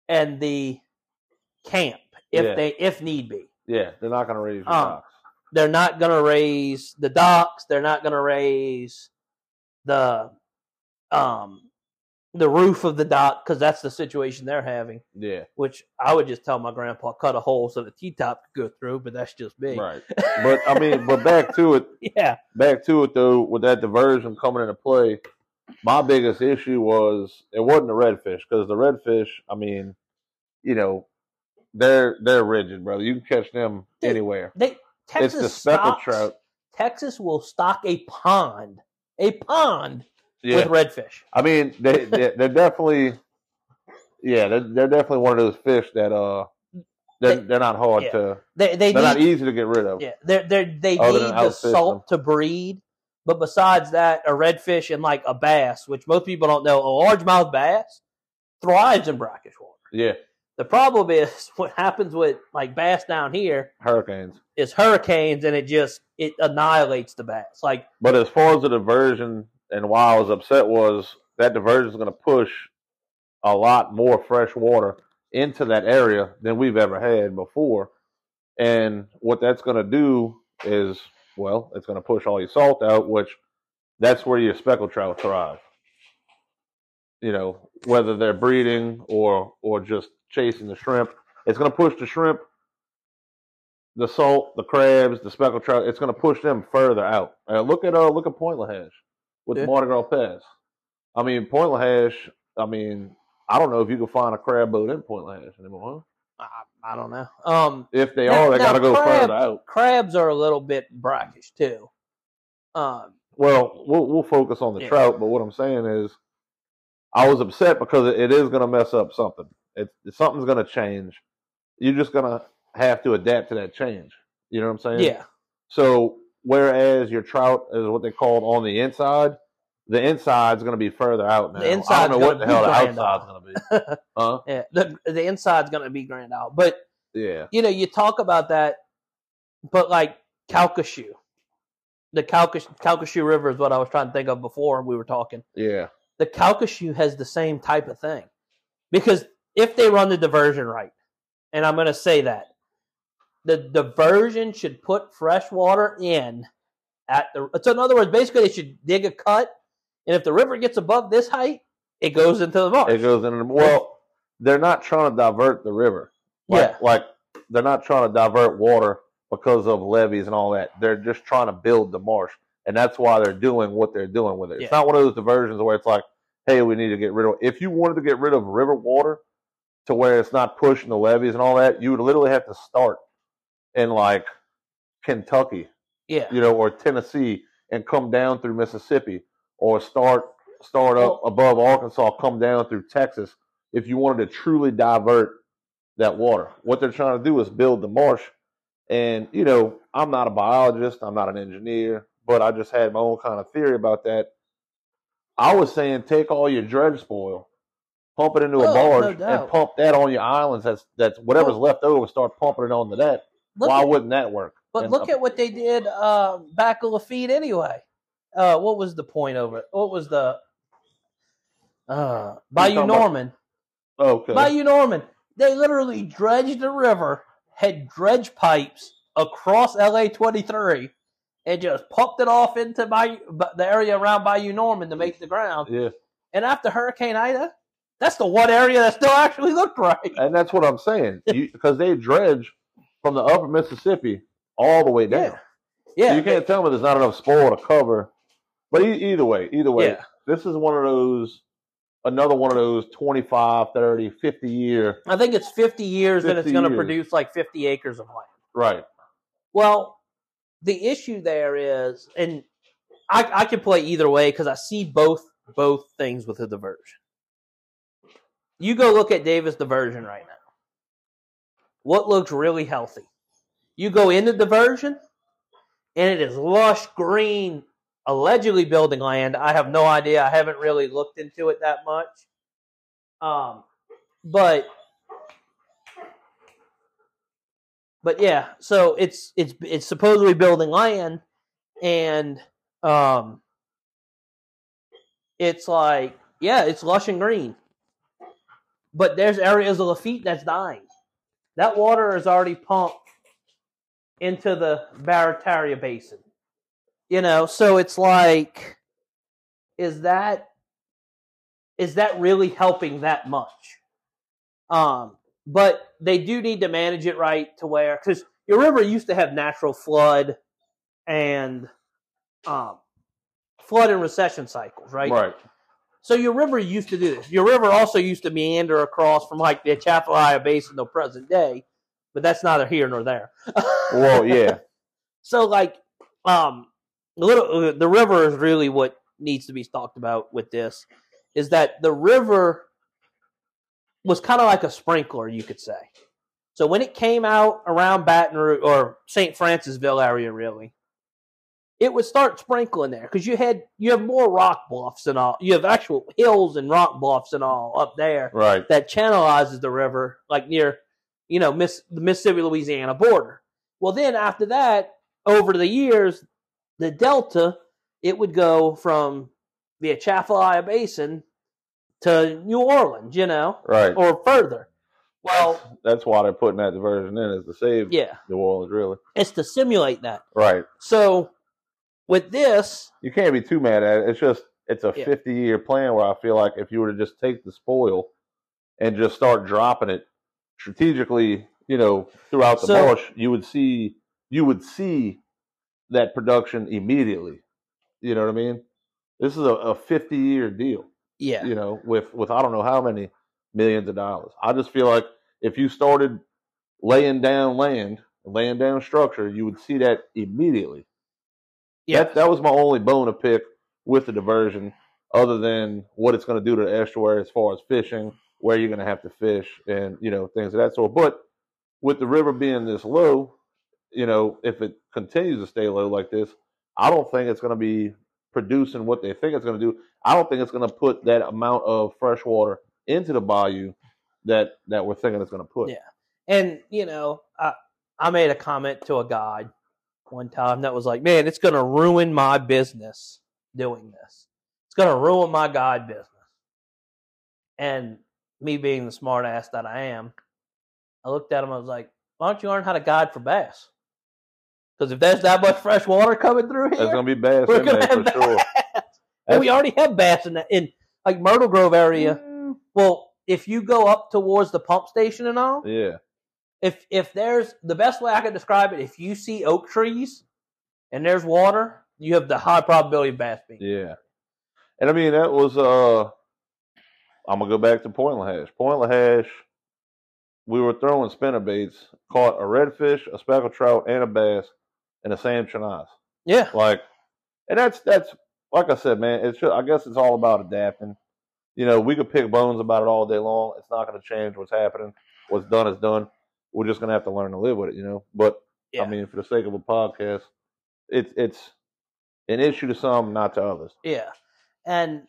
and the camp if Yeah. they if need be. yeah, they're not going to raise the Um, docks. They're not going to raise the docks. They're not going to raise the um the roof of the dock because that's the situation they're having. Yeah, Which I would just tell my grandpa cut a hole so the T top could go through, but that's just me. right. But I mean, but back to it. Yeah. Back to it though. With that diversion coming into play, my biggest issue was it wasn't the redfish because the redfish, I mean, you know, they're they're rigid, brother. You can catch them Dude, anywhere. They Texas it's the speckled trout. Texas will stock a pond, a pond Yeah, with redfish. I mean, they, they they're definitely, yeah, they're, they're definitely one of those fish that uh, they're, They- they're not hard yeah. to, They they they're not easy to get rid of. yeah they they they need the salt to breed. But besides that, a redfish and like a bass, which most people don't know, a largemouth bass thrives in brackish water. Yeah, The problem is what happens with like bass down here hurricanes. is hurricanes and it just it annihilates the bass. Like But as far as the diversion and why I was upset was that diversion is going to push a lot more fresh water into that area than we've ever had before. And what that's going to do is, well, it's going to push all your salt out, which that's where your speckled trout thrive. You know, whether they're breeding or or just chasing the shrimp, it's going to push the shrimp, the salt, the crabs, the speckled trout. It's going to push them further out. Uh, look at uh, look at Pointe a la Hache with Yeah. Mardi Gras Pass. I mean, Pointe a la Hache. I mean, I don't know if you can find a crab boat in Pointe a la Hache anymore. Huh? I, I don't know. Um, If they Now- are, they got to go crab- further out. crabs are a little bit brackish too. Um, Well, we'll we'll focus on the Yeah. trout, but what I'm saying is, I was upset because it, it is going to mess up something. It, something's going to change. You're just going to have to adapt to that change. You know what I'm saying? yeah, So whereas your trout is what they called on the inside, the inside's going to be further out now. The I inside's don't know what gonna the hell be the outside's going to be. Huh? yeah. The the inside's going to be grand out, but Yeah. you know, you talk about that, but like Calcasieu, the Calcasieu, Calcasieu River is what I was trying to think of before we were talking. Yeah. The Calcasieu has the same type of thing because if they run the diversion right, and I'm going to say that the diversion should put fresh water in at the. So in other words, basically, they should dig a cut, and if the river gets above this height, it goes into the marsh. It goes into the, well, they're not trying to divert the river. Like, yeah, Like they're not trying to divert water because of levees and all that. They're just trying to build the marsh. And that's why they're doing what they're doing with it. It's Yeah. not one of those diversions where it's like, hey, we need to get rid of if you wanted to get rid of river water to where it's not pushing the levees and all that, you would literally have to start in like Kentucky, yeah. you know, or Tennessee and come down through Mississippi or start start up Well- above Arkansas, come down through Texas if you wanted to truly divert that water. What they're trying to do is build the marsh. And, you know, I'm not a biologist, I'm not an engineer, but I just had my own kind of theory about that. I was saying take all your dredge spoil, pump it into a Oh, no barge, doubt. and pump that on your islands. That's that's whatever's left over, start pumping it onto that. Look Why at- wouldn't that work? But And, look uh, at what they did uh, back of Lafitte anyway. Uh, what was the point of it? What was the uh, Bayou talking about- Norman? Okay. Bayou Norman. They literally dredged the river, had dredge pipes across LA twenty three, and just pumped it off into Bayou, the area around Bayou Norman to make the ground. yeah. And after Hurricane Ida, that's the one area that still actually looked right. And that's what I'm saying. Because they dredge from the upper Mississippi all the way down. Yeah, So you can't tell me there's not enough spoil to cover. But e- either way, either way, Yeah. this is one of those, another one of those 25, 30, 50 year. I think it's fifty years, and it's going to produce like fifty acres of land. Right. Well, the issue there is, and I, I can play either way because I see both both things with the diversion. You go look at Davis diversion right now. What looks really healthy? You go into diversion, and it is lush green, allegedly building land. I have no idea. I haven't really looked into it that much. Um, but but yeah, so it's it's it's supposedly building land, and um, it's like yeah, it's lush and green, but there's areas of Lafitte that's dying. That water is already pumped into the Barataria Basin. You know, so it's like, is that is that really helping that much? Um, but they do need to manage it right to where because your river used to have natural flood and um, flood and recession cycles, right? Right. So your river used to do this. Your river also used to meander across from like the Atchafalaya Basin to present day, but that's neither here nor there. Well, yeah, So like, um, the little the river is really what needs to be talked about with this. Is that the river was kind of like a sprinkler, you could say. So when it came out around Baton Rouge or St. Francisville area, really, it would start sprinkling there because you had you have more rock bluffs and all. You have actual hills and rock bluffs and all up there right. that channelizes the river, like near, you know, Miss the Mississippi Louisiana border. Well, then after that, over the years, the delta it would go from the Atchafalaya Basin to New Orleans, you know, Right. or further. Well, That's why they're putting that diversion in is to save yeah, New Orleans, really. it's to simulate that. Right. So with this, You can't be too mad at it. It's just it's a Yeah. 50 year plan where I feel like if you were to just take the spoil and just start dropping it strategically, you know, throughout the So- bush, you would see you would see that production immediately. You know what I mean? This is a, a 50 year deal. yeah, You know, with with I don't know how many millions of dollars. I just feel like if you started laying down land, laying down structure, you would see that immediately. Yeah, That that was my only bone to pick with the diversion, other than what it's going to do to the estuary as far as fishing, where you're going to have to fish, and you know things of that sort. But with the river being this low, you know, if it continues to stay low like this, I don't think it's going to be producing what they think it's going to do. I don't think it's going to put that amount of fresh water into the bayou that that we're thinking it's going to put. Yeah. And you know, I I made a comment to a guide one time that was like, "Man, it's going to ruin my business doing this. It's going to ruin my guide business." And me being the smart ass that I am, I looked at him. I was like, "Why don't you learn how to guide for bass? Because if there's that much fresh water coming through There's here, going to be bass we're there to for have sure. bass. And we already have bass in that in like Myrtle Grove area. Mm. Well, if you go up towards the pump station and all, Yeah, if if there's the best way I could describe it, if you see oak trees and there's water, you have the high probability of bass being. Yeah. And I mean that was uh I'm gonna go back to Pointe a la Hache. Point Lahash, we were throwing spinner baits, caught a redfish, a speckled trout, and a bass and the same channels. Yeah, Like and that's that's like I said, man, it's just, I guess it's all about adapting. You know, we could pick bones about it all day long. It's not gonna change what's happening. What's done is done. We're just gonna have to learn to live with it, you know. But Yeah. I mean, for the sake of a podcast, it's it's an issue to some, not to others. yeah, and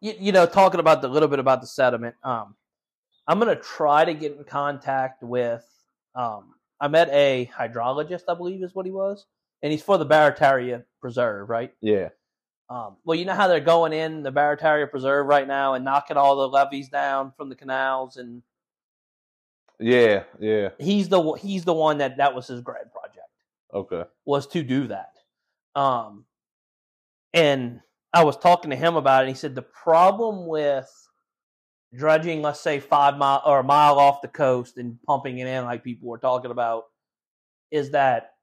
you, you know, talking about the little bit about the sediment. Um, I'm gonna try to get in contact with. Um, I met a hydrologist, I believe is what he was, and he's for the Barataria Preserve, right? Yeah. Um, well, you know how they're going in the Barataria Preserve right now and knocking all the levees down from the canals, and Yeah, yeah. he's the one- he's the one that that was his grad project Okay. was to do that. Um, and I was talking to him about it. And he said the problem with dredging, let's say five mile or a mile off the coast and pumping it in, like people were talking about, is that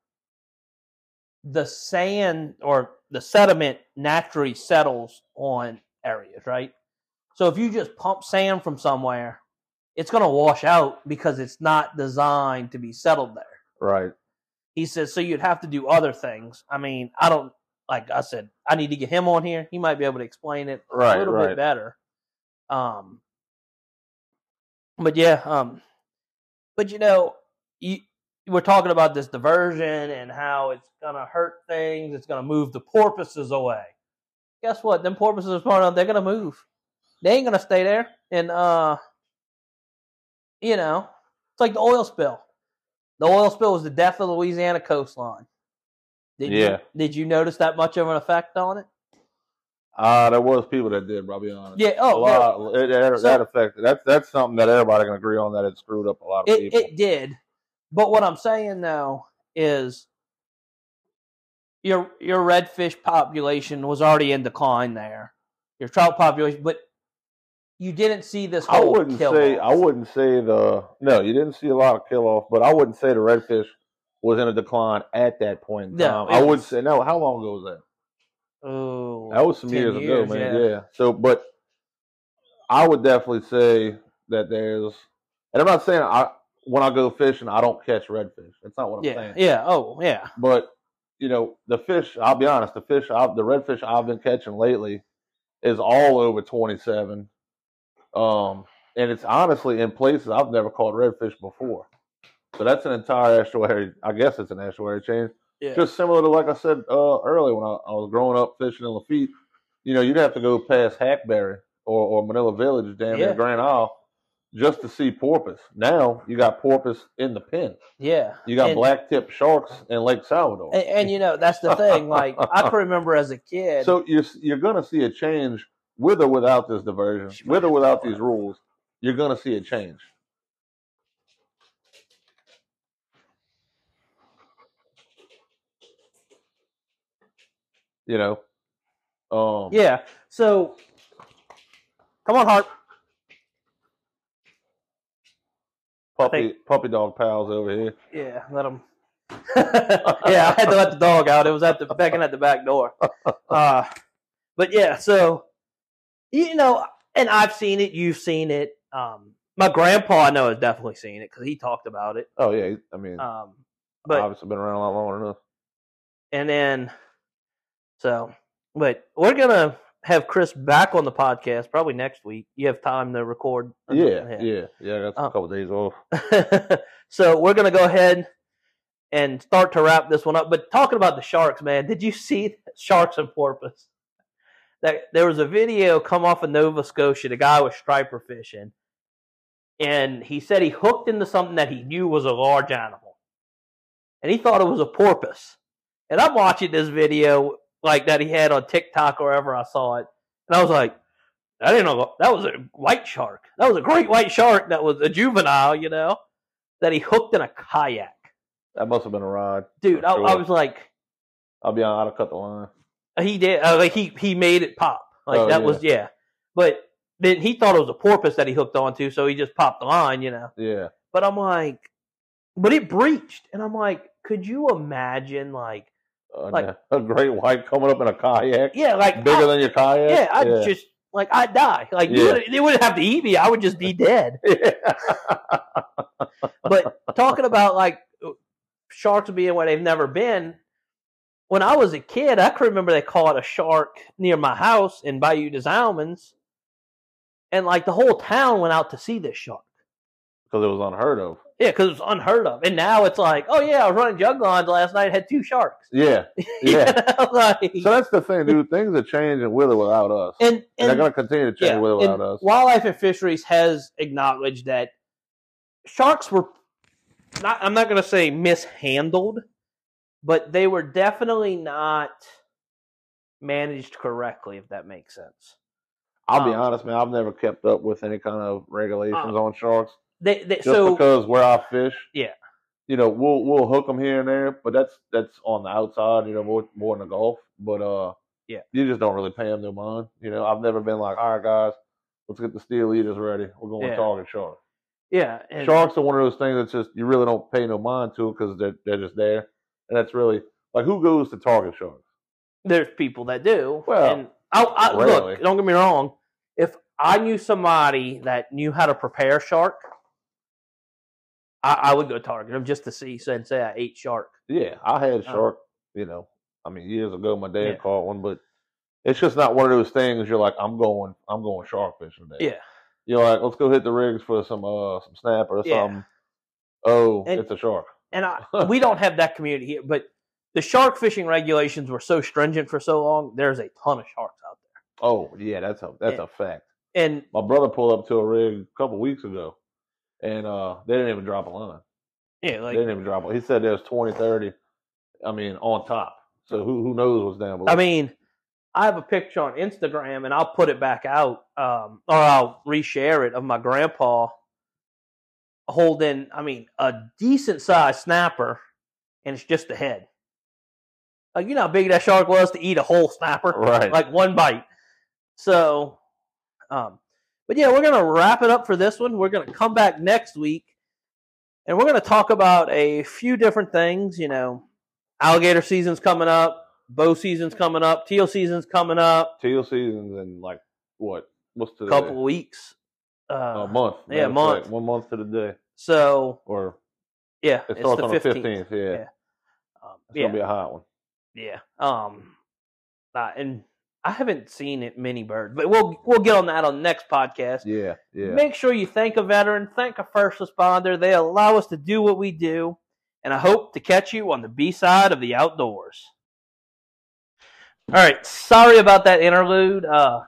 the sand or the sediment naturally settles on areas, right? So if you just pump sand from somewhere, it's going to wash out because it's not designed to be settled there. Right. He says, so you'd have to do other things. I mean, I don't, like I said, I need to get him on here. He might be able to explain it Right, a little right. bit better. Um, but yeah, um, but you know, you, we're talking about this diversion and how it's gonna hurt things. It's gonna move the porpoises away. Guess what? Them porpoises are smart enough. They're gonna move. They ain't gonna stay there. And uh, you know, it's like the oil spill. The oil spill was the death of the Louisiana coastline. Did Yeah. You, did you notice that much of an effect on it? Uh there was people that did, I'll be honest. Yeah. Oh, lot. It, that, So- that affected. That's that's something that everybody can agree on that it screwed up a lot of it, people. it did. But what I'm saying though is your your redfish population was already in decline there. Your trout population, but you didn't see this I wouldn't say off. I wouldn't say the no, you didn't see a lot of kill off, but I wouldn't say the redfish was in a decline at that point in No. I would say no. How long ago was that? Oh, That was some 10 years, ago, man. yeah. Yeah. So, but I would definitely say that there's, and I'm not saying I when I go fishing I don't catch redfish. That's not what I'm yeah, saying. yeah. Oh, yeah. But you know, the fish. I'll be honest. The fish, I've, the redfish I've been catching lately, is all over 27. Um, and it's honestly in places I've never caught redfish before. So that's an entire estuary. I guess it's an estuary change. Yeah. Just similar to like I said uh, earlier when I, I was growing up fishing in Lafitte. You know, you'd have to go past Hackberry or, or Manila Village, down Yeah. Grand Isle, just to see porpoise. Now you got porpoise in the pen. yeah. You got black tip sharks in Lake Salvador. And, and you know that's the thing. Like I can remember as a kid. So you're you're gonna see a change with or without this diversion, with or without these rules. You're gonna see a change. You know, um, yeah. So come on, Hart. puppy think- puppy dog pals over here. Yeah, let him. yeah, I had to let the dog out. It was at the begging at the back door. Uh, but yeah, so you know, and I've seen it. You've seen it. Um, my grandpa, I know, has definitely seen it because he talked about it. Oh yeah, I mean, Um, but obviously been around a lot longer than us. and then so, but we're gonna have Chris back on the podcast probably next week. You have time to record. Yeah, yeah, yeah. I got a Um, couple days off. so we're gonna go ahead and start to wrap this one up. But talking about the sharks, man, did you see sharks and porpoise? That there was a video come off of Nova Scotia. The guy was striper fishing, and he said he hooked into something that he knew was a large animal, and he thought it was a porpoise. And I'm watching this video like that he had on TikTok or wherever I saw it, and I was like, I didn't know that was a white shark. That was a great white shark. That was a juvenile, you know, that he hooked in a kayak. That must have been a ride, Dude, I, I was like, I'll be honest. I'd have cut the line. He did, uh, like he he made it pop. Like Oh, that yeah. was yeah. But then he thought it was a porpoise that he hooked onto, so he just popped the line, you know. Yeah, But I'm like, but it breached, and I'm like, could you imagine, like, uh, Like- a great white coming up in a kayak, yeah, like bigger I- than your kayak. yeah, I'd just like I'd die. Like Yeah. would, they wouldn't have to eat me. I would just be dead. But talking about like sharks being where they've never been, when I was a kid, I can remember they caught a shark near my house in Bayou des Allemands, and like the whole town went out to see this shark. because it was unheard of. Yeah, because it was unheard of, and now it's like, oh yeah, I was running jug lines last night, had two sharks. Yeah, yeah. know, like- so that's the thing, dude. Things are changing with or without us, and, and and they're going to continue to change yeah, with or without us. Wildlife and Fisheries has acknowledged that sharks were not I'm not going to say mishandled, but they were definitely not managed correctly if that makes sense. I'll be um, honest, man. I've never kept up with any kind of regulations Uh, on sharks, They, they just so because where I fish. Yeah. You know, we'll we'll hook them here and there, but that's that's on the outside. You know, more more in the Gulf. But uh, Yeah. you just don't really pay them no mind. You know, I've never been like, all right, guys, let's get the steel eaters ready. We're going Yeah. to target shark. yeah, and Sharks are one of those things that's just you really don't pay no mind to because they're they're just there, and that's really like who goes to target sharks? there's people that do. Well, and I, I look, don't get me wrong. If I knew somebody that knew how to prepare shark, I, I would go target them just to see and say I ate shark. Yeah, I had Uh, shark. You know, I mean, years ago, my dad Yeah. caught one, but it's just not one of those things. You're like, I'm going, I'm going shark fishing today. Yeah. You're like, let's go hit the rigs for some uh some snapper or Yeah. something. Oh, And- it's a shark. And I, we don't have that community here. But the shark fishing regulations were so stringent for so long. There's a ton of sharks out there. Oh, yeah, that's a that's Yeah. a fact. and My brother pulled up to a rig a couple weeks ago, and uh they didn't even drop a line. yeah, they like didn't even drop. it. He said there's 20, 30. I mean, on top. So who who knows what's down below? I mean, I have a picture on Instagram, and I'll put it back out, um, or I'll reshare it of my grandpa holding. I mean, a decent sized snapper, and it's just the head. Like you know how big that shark was to eat a whole snapper, right? like one bite. So, um, but yeah, we're gonna wrap it up for this one. We're gonna come back next week, and we're gonna talk about a few different things. You know, alligator season's coming up. bow season's coming up, teal season's coming up, Teal seasons in like what? What's a the couple of weeks. Uh, a month? yeah, of month. fact, One month to the day, So or yeah, it it's starts on the 15th. fifteenth. Yeah, Yeah. Um, it's yeah, gonna be a hot one. yeah. Um, uh, and I haven't seen it many birds, but we'll we'll get on that on the next podcast. Yeah, yeah. Make sure you thank a veteran, thank a first responder. They allow us to do what we do, and I hope to catch you on the B side of the outdoors. All right, sorry about that interlude. Uh,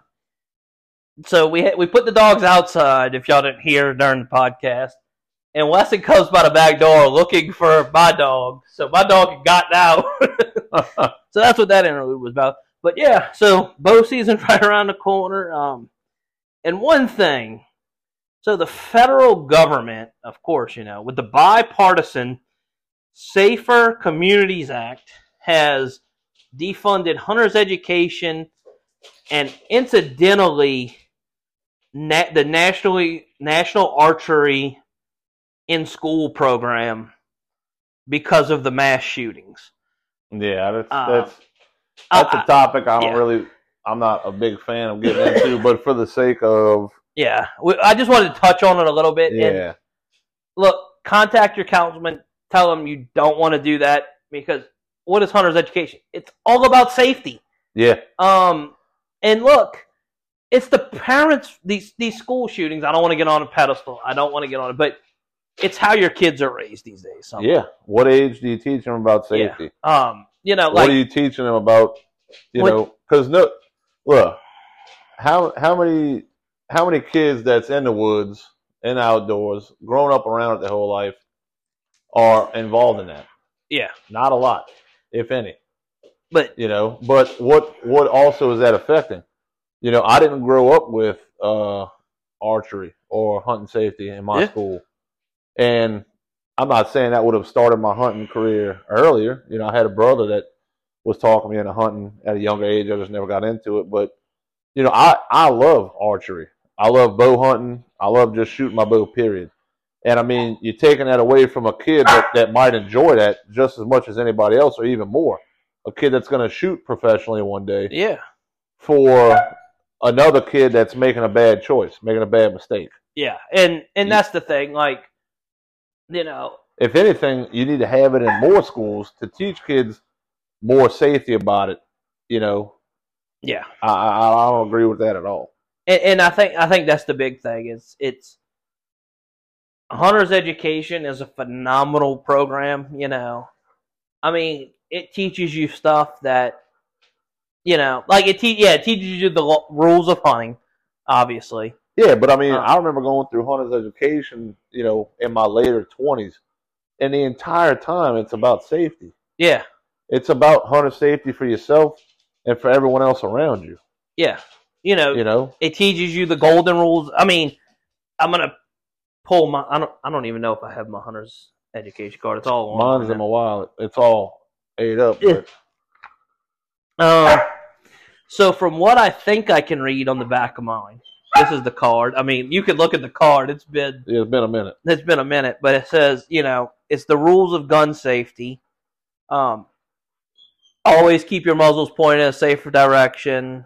so we ha- we put the dogs outside. If y'all didn't hear during the podcast, and Weston comes by the back door looking for my dog. So my dog had gotten out. so that's what that interlude was about. But yeah, so bow season right around the corner. Um, and one thing, so the federal government, of course, you know, with the bipartisan Safer Communities Act, has defunded hunters education and incidentally na- the nationally national archery in school program because of the mass shootings. yeah, that's Uh, that's that's a topic I don't yeah. really. I'm not a big fan of getting into, but for the sake of Yeah, I just wanted to touch on it a little bit. And yeah, look, contact your councilman. Tell them you don't want to do that because what is hunter's education? It's all about safety. yeah, Um, and look, it's the parents. These these school shootings. I don't want to get on a pedestal. I don't want to get on it, but it's how your kids are raised these days. So, yeah. What age do you teach them about Yeah. safety? Um, you know, what are you teaching them about? You What- know, because no, look, how how many how many kids that's in the woods and outdoors, grown up around it their whole life, are involved in that? yeah, Not a lot, if any. but You know, but what what also is that affecting? You know, I didn't grow up with uh, archery or hunting safety in my Yeah. school, and I'm not saying that would have started my hunting career earlier. You know, I had a brother that was talking me into hunting at a younger age. I just never got into it, but you know, I I love archery. I love bow hunting. I love just shooting my bow. Period. And I mean, you're taking that away from a kid that, that might enjoy that just as much as anybody else, or even more. A kid that's going to shoot professionally one day yeah, for another kid that's making a bad choice, making a bad mistake. yeah, and and that's the thing. Like, you know, If anything, you need to have it in more schools to teach kids more safety about it. You know, yeah, I, I, I don't agree with that at all. and, and I think I think that's the big thing. Is it's Hunter's Education is a phenomenal program. You know, I mean, it teaches you stuff that you know, like it. Te- yeah, it teaches you the lo- rules of hunting, obviously. Yeah, but I mean, Uh. I remember going through hunter's education, you know, in my later 20s, and the entire time it's about safety. Yeah, It's about hunter safety for yourself and for everyone else around you. yeah. You know, You know, it teaches you the golden rules. I mean, I'm gonna pull my. I don't. I don't even know if I have my Hunter's Education card. It's all mine's in my wallet. It's all ate up. Yeah. But Um, so from what I think I can read on the back of mine, this is the card. I mean, you could look at the card. It's been yeah, it's been a minute. it's been a minute, but it says you know it's the rules of gun safety. Um, always keep your muzzles pointed in a safer direction.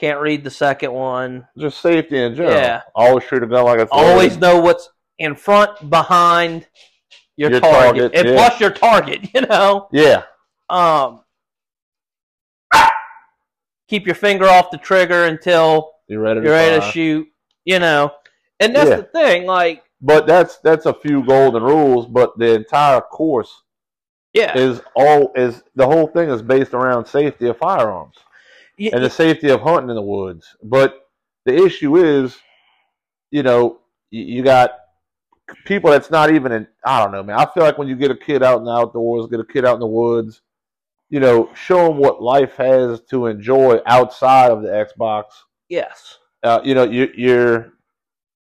Can't read the second one. Just safety in general. Yeah. Always treat a gun like it's Always know what's in front, behind your, Your target, target, and yeah. plus your target. You know. Yeah. Um, keep your finger off the trigger until You're ready to you're ready to shoot. You know, and that's Yeah. the thing. Like, But that's that's a few golden rules, but the entire course yeah, is all is the whole thing is based around safety of firearms. y- and the safety of hunting in the woods. But the issue is, you know, you, you got people that's not even in. I don't know, man. I feel like when you get a kid out in the outdoors, get a kid out in the woods, you know, show them what life has to enjoy outside of the Xbox. yes, Uh, you know, you, you're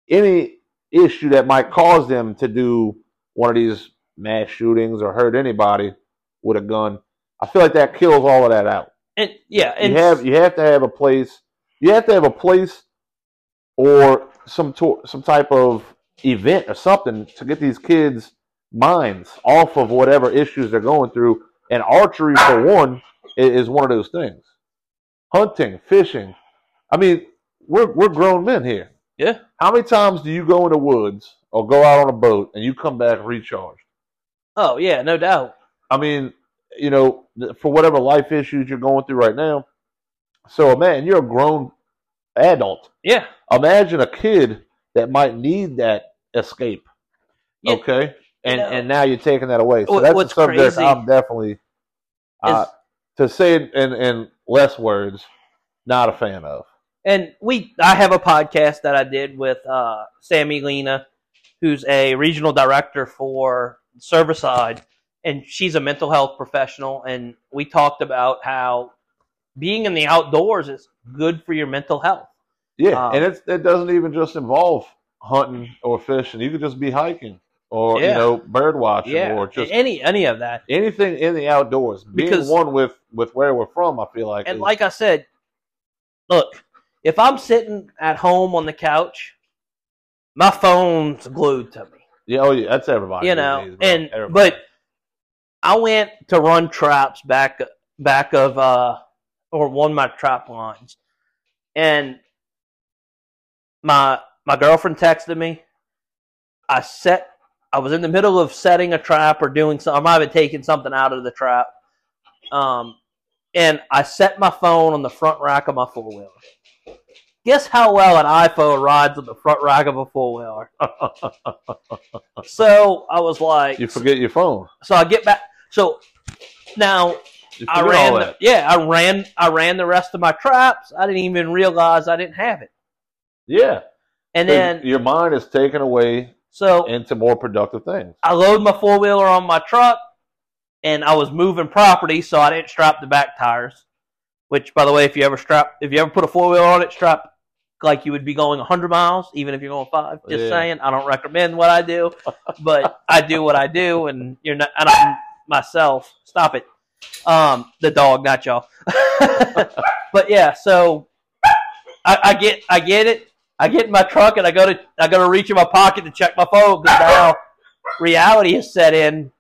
any issue that might cause them to do one of these mass shootings or hurt anybody with a gun. I feel like that kills all of that out and yeah, and you have you have to have a place you have to have a place or some to, some type of event or something to get these kids minds off of whatever issues they're going through and archery for one is one of those things. Hunting, fishing. I mean, we're we're grown men here. Yeah. How many times do you go in the woods or go out on a boat and you come back recharged? Oh yeah, no doubt. I mean, you know, for whatever life issues you're going through right now. So, man, you're a grown adult. Yeah. Imagine a kid that might need that escape. Yeah. Okay, and know- and now you're taking that away. So that's what's crazy I'm definitely, uh, to say it in in less words, not a fan of. And we, I have a podcast that I did with uh, Sammy Lena, who's a regional director for Servicide, and she's a mental health professional. And we talked about how being in the outdoors is good for your mental health. Yeah, Um, and it's it doesn't even just involve hunting or fishing. You could just be hiking or you know bird watching Yeah, or just any any of that. anything in the outdoors. Being Because- one with with where we're from, I feel like. And is- like I said, look, if I'm sitting at home on the couch, my phone's glued to me. yeah, oh yeah, that's everybody. you know days, and Everybody. but i went to run traps back back of uh or one of my trap lines and my my girlfriend texted me i set i was in the middle of setting a trap or doing something i might have taken something out of the trap um and i set my phone on the front rack of my four-wheeler guess how well an iphone rides on the front rack of a four-wheeler so i was like you forget your phone. so I get back. So now I ran. all The, that. yeah, I ran. I ran the rest of my traps. I didn't even realize I didn't have it. Yeah, And then your mind is taken away so into more productive things. I load my four wheeler on my truck, and I was moving property, so I didn't strap the back tires. Which, by the way, if you ever strap, if you ever put a four wheeler on it, strap like you would be going 100 miles, even if you're going five. Just Yeah. saying, I don't recommend what I do, but I do what I do, and you're not. And I'm myself. Stop it. Um, the dog, not y'all. but yeah, so I, I get, I get it. I get in my truck and I go to, I go to reach in my pocket to check my phone because now reality has set in.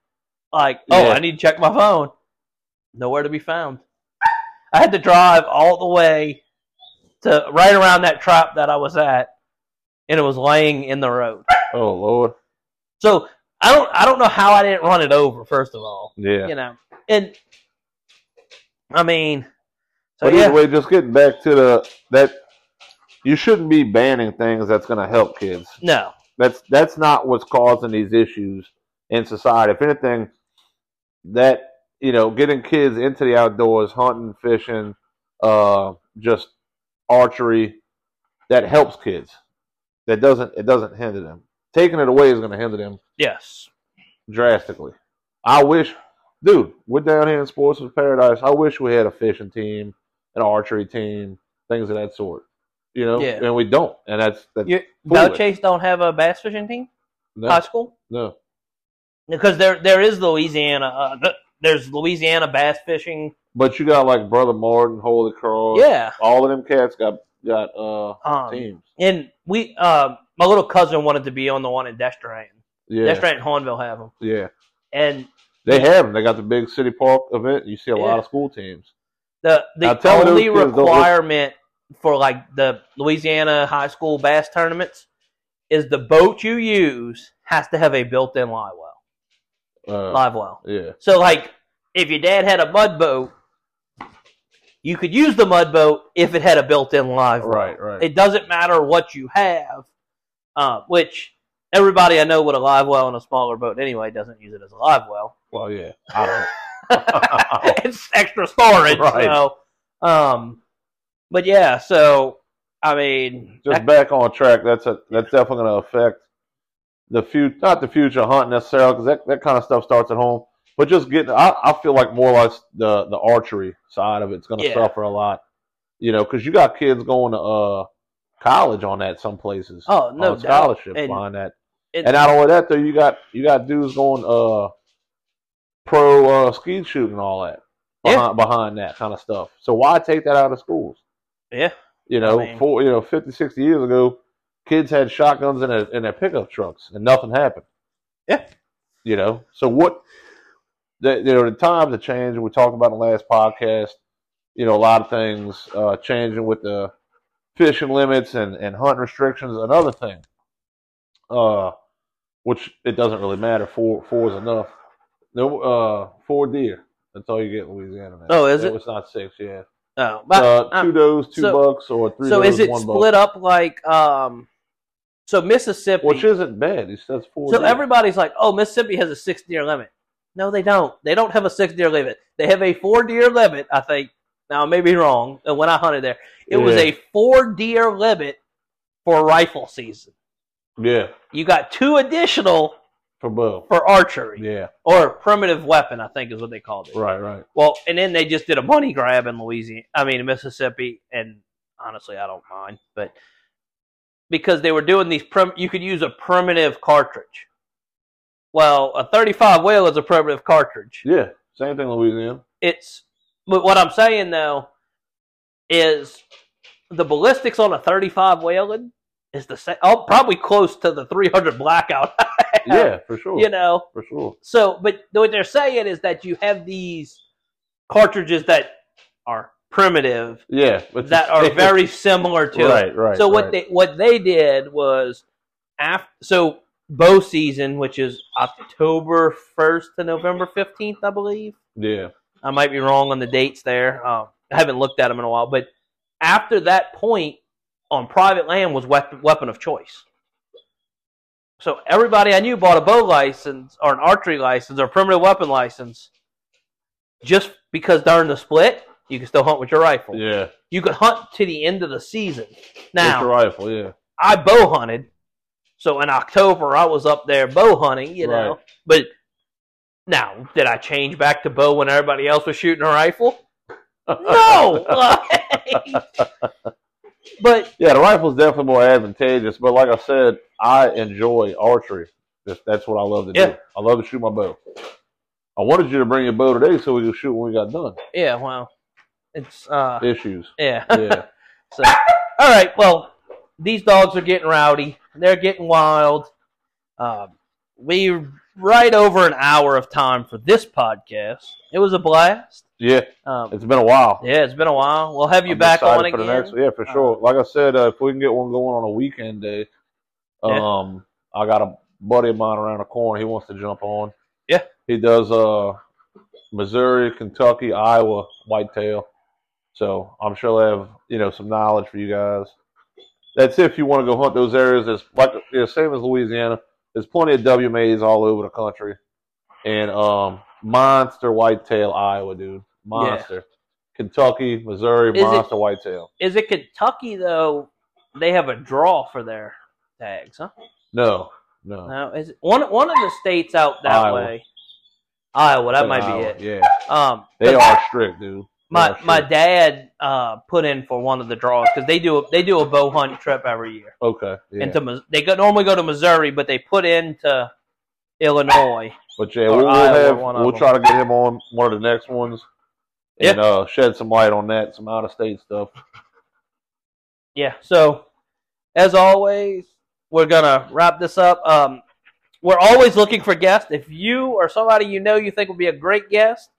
Like, oh, Yeah. I need to check my phone. Nowhere to be found. I had to drive all the way to right around that trap that I was at, and it was laying in the road. Oh Lord, So I don't, I don't know how I didn't run it over. First of all, yeah. you know, and I mean, so but yeah, either way, just getting back to the that you shouldn't be banning things that's going to help kids. no, That's that's not what's causing these issues in society. If anything, that you know, getting kids into the outdoors, hunting, fishing, uh, just archery, that helps kids. That doesn't it doesn't hinder them. Taking it away is going to hinder them yes, drastically. I wish, dude, we're down here in Sportsman's Paradise. I wish we had a fishing team, an archery team, things of that sort. You know, Yeah. and we don't, and that's that's you. Chase don't have a bass fishing team, no, high school, no. because there, there is Louisiana. Uh, there's Louisiana bass fishing. But you got like Brother Martin, Holy Cross. Yeah, all of them cats got got uh um, teams. and we, uh, my little cousin wanted to be on the one in Destrehan. Yeah, Destrehan and Hahnville have them, yeah. and They have them. They got the big city park event. You see a lot of school teams. the the tell me those only kids don't look- requirement for like the Louisiana high school bass tournaments is the boat you use has to have a built-in live well. Uh, Live well. yeah, So like if your dad had a mud boat, you could use the mud boat if it had a built-in live well. right, right. It doesn't matter what you have, uh, which everybody I know with a live well and a smaller boat anyway doesn't use it as a live well. well, yeah. It's extra storage. Right. So, um, but yeah, so I mean, Just that- back on track. That's a that's definitely going to affect the future. Not the future hunting necessarily, because that, that kind of stuff starts at home. But just getting, I, I feel like more or less the the archery side of it's going to Yeah. suffer a lot. You know, because you got kids going to uh college on that some places. oh no scholarship And behind that. it- And not only that, though, you got you got dudes going uh pro uh, skeet shooting and all that Yeah. behind, behind that kind of stuff. So why take that out of schools? Yeah, You know, I mean- for you know, 50, 60 years ago, kids had shotguns in their in their pickup trucks and nothing happened. Yeah. You know, so what the, you know the times have changed. We talked about in the last podcast. You know, a lot of things uh, changing with the fishing limits and and hunting restrictions. Another thing, uh, which it doesn't really matter. Four four is enough. No, uh, four deer. That's all you get in Louisiana now. Oh, is it? It's not six. Yeah. Oh, but uh, two does, two so- bucks, or three. so does, is it split buck. up like um? So Mississippi. Which isn't bad. He says four. so everybody's like, oh, Mississippi has a six deer limit. No, they don't. They don't have a six deer limit. They have a four deer limit. I think. Now I may be wrong. When I hunted there, it was a four deer limit for rifle season. Yeah, You got two additional for bow. for archery Yeah, or primitive weapon. I think is what they called it. right, right. Well, and then they just did a money grab in Louisiana. I mean, in Mississippi, and honestly, I don't mind, but because they were doing these, prim- you could use a primitive cartridge. Well, a 35 Whelen is a primitive cartridge. Yeah, same thing, Louisiana. It's, but what I'm saying though is the ballistics on a 35 Whelen is the same, oh, probably close to the 300 blackout. Yeah, for sure. you know, for sure. so, but what they're saying is that you have these cartridges that are primitive Yeah, that are very similar to. right, right. so what right. they what they did was after so bow season, which is October first to November fifteenth, I believe. Yeah, I might be wrong on the dates there. Um, I haven't looked at them in a while, but after that point, on private land was weapon, of choice. So everybody I knew bought a bow license or an archery license or a primitive weapon license, just because during the split you can still hunt with your rifle. yeah. You could hunt to the end of the season. Now your rifle. Yeah, I bow hunted, so in October I was up there bow hunting, you know. Right. But now, did I change back to bow when everybody else was shooting a rifle? No. like- but yeah. The rifle's definitely more advantageous. But like I said, I enjoy archery. That's what I love to do. I love to shoot my bow. I wanted you to bring your bow today so we could shoot when we got done. yeah, well, it's uh, Issues. yeah. Yeah, so, all right. Well, these dogs are getting rowdy. They're getting wild. Um, we right over an hour of time for this podcast. It was a blast. Yeah. Um, It's been a while. yeah, it's been a while. We'll have you I'm back on for the next. Yeah, for sure. like I said, uh, if we can get one going on a weekend day, Yeah. um, I got a buddy of mine around the corner. He wants to jump on. Yeah. he does. Uh, Missouri, Kentucky, Iowa whitetail. So I'm sure they'll have you know some knowledge for you guys. That's if you want to go hunt those areas. It's like you know, same as Louisiana. There's plenty of WMAs all over the country, and um, monster whitetail Iowa, dude, monster. Kentucky, Missouri, Is it- monster whitetail. Is it Kentucky though? They have a draw for their tags, huh? No, no. No, is it one one of the states out that Iowa. way? Iowa, that might Iowa, be it. Yeah, Um, they are strict, dude. They My my dad uh put in for one of the draws because they do a, they do a bow hunt trip every year. Okay, yeah. Into they go, normally go to Missouri, but they put into Illinois. But yeah, we'll, Iowa, have one we'll try to get him on one of the next ones and uh, shed some light on that, some out of state stuff. Yeah. So, as always, we're gonna wrap this up. Um, we're always looking for guests. If you or somebody you know you think would be a great guest,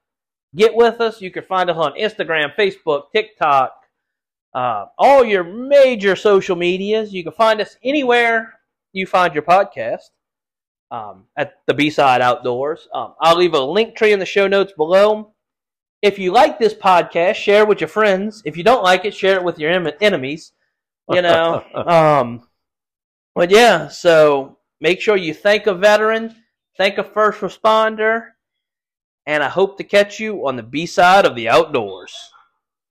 get with us. You can find us on Instagram, Facebook, TikTok, uh, all your major social medias. You can find us anywhere you find your podcast. Um, at the B Side Outdoors. Um, I'll leave a Linktree in the show notes below. If you like this podcast, share it with your friends. If you don't like it, share it with your em- enemies you know. um, but yeah, so make sure you thank a veteran, thank a first responder, and I hope to catch you on the B side of the outdoors.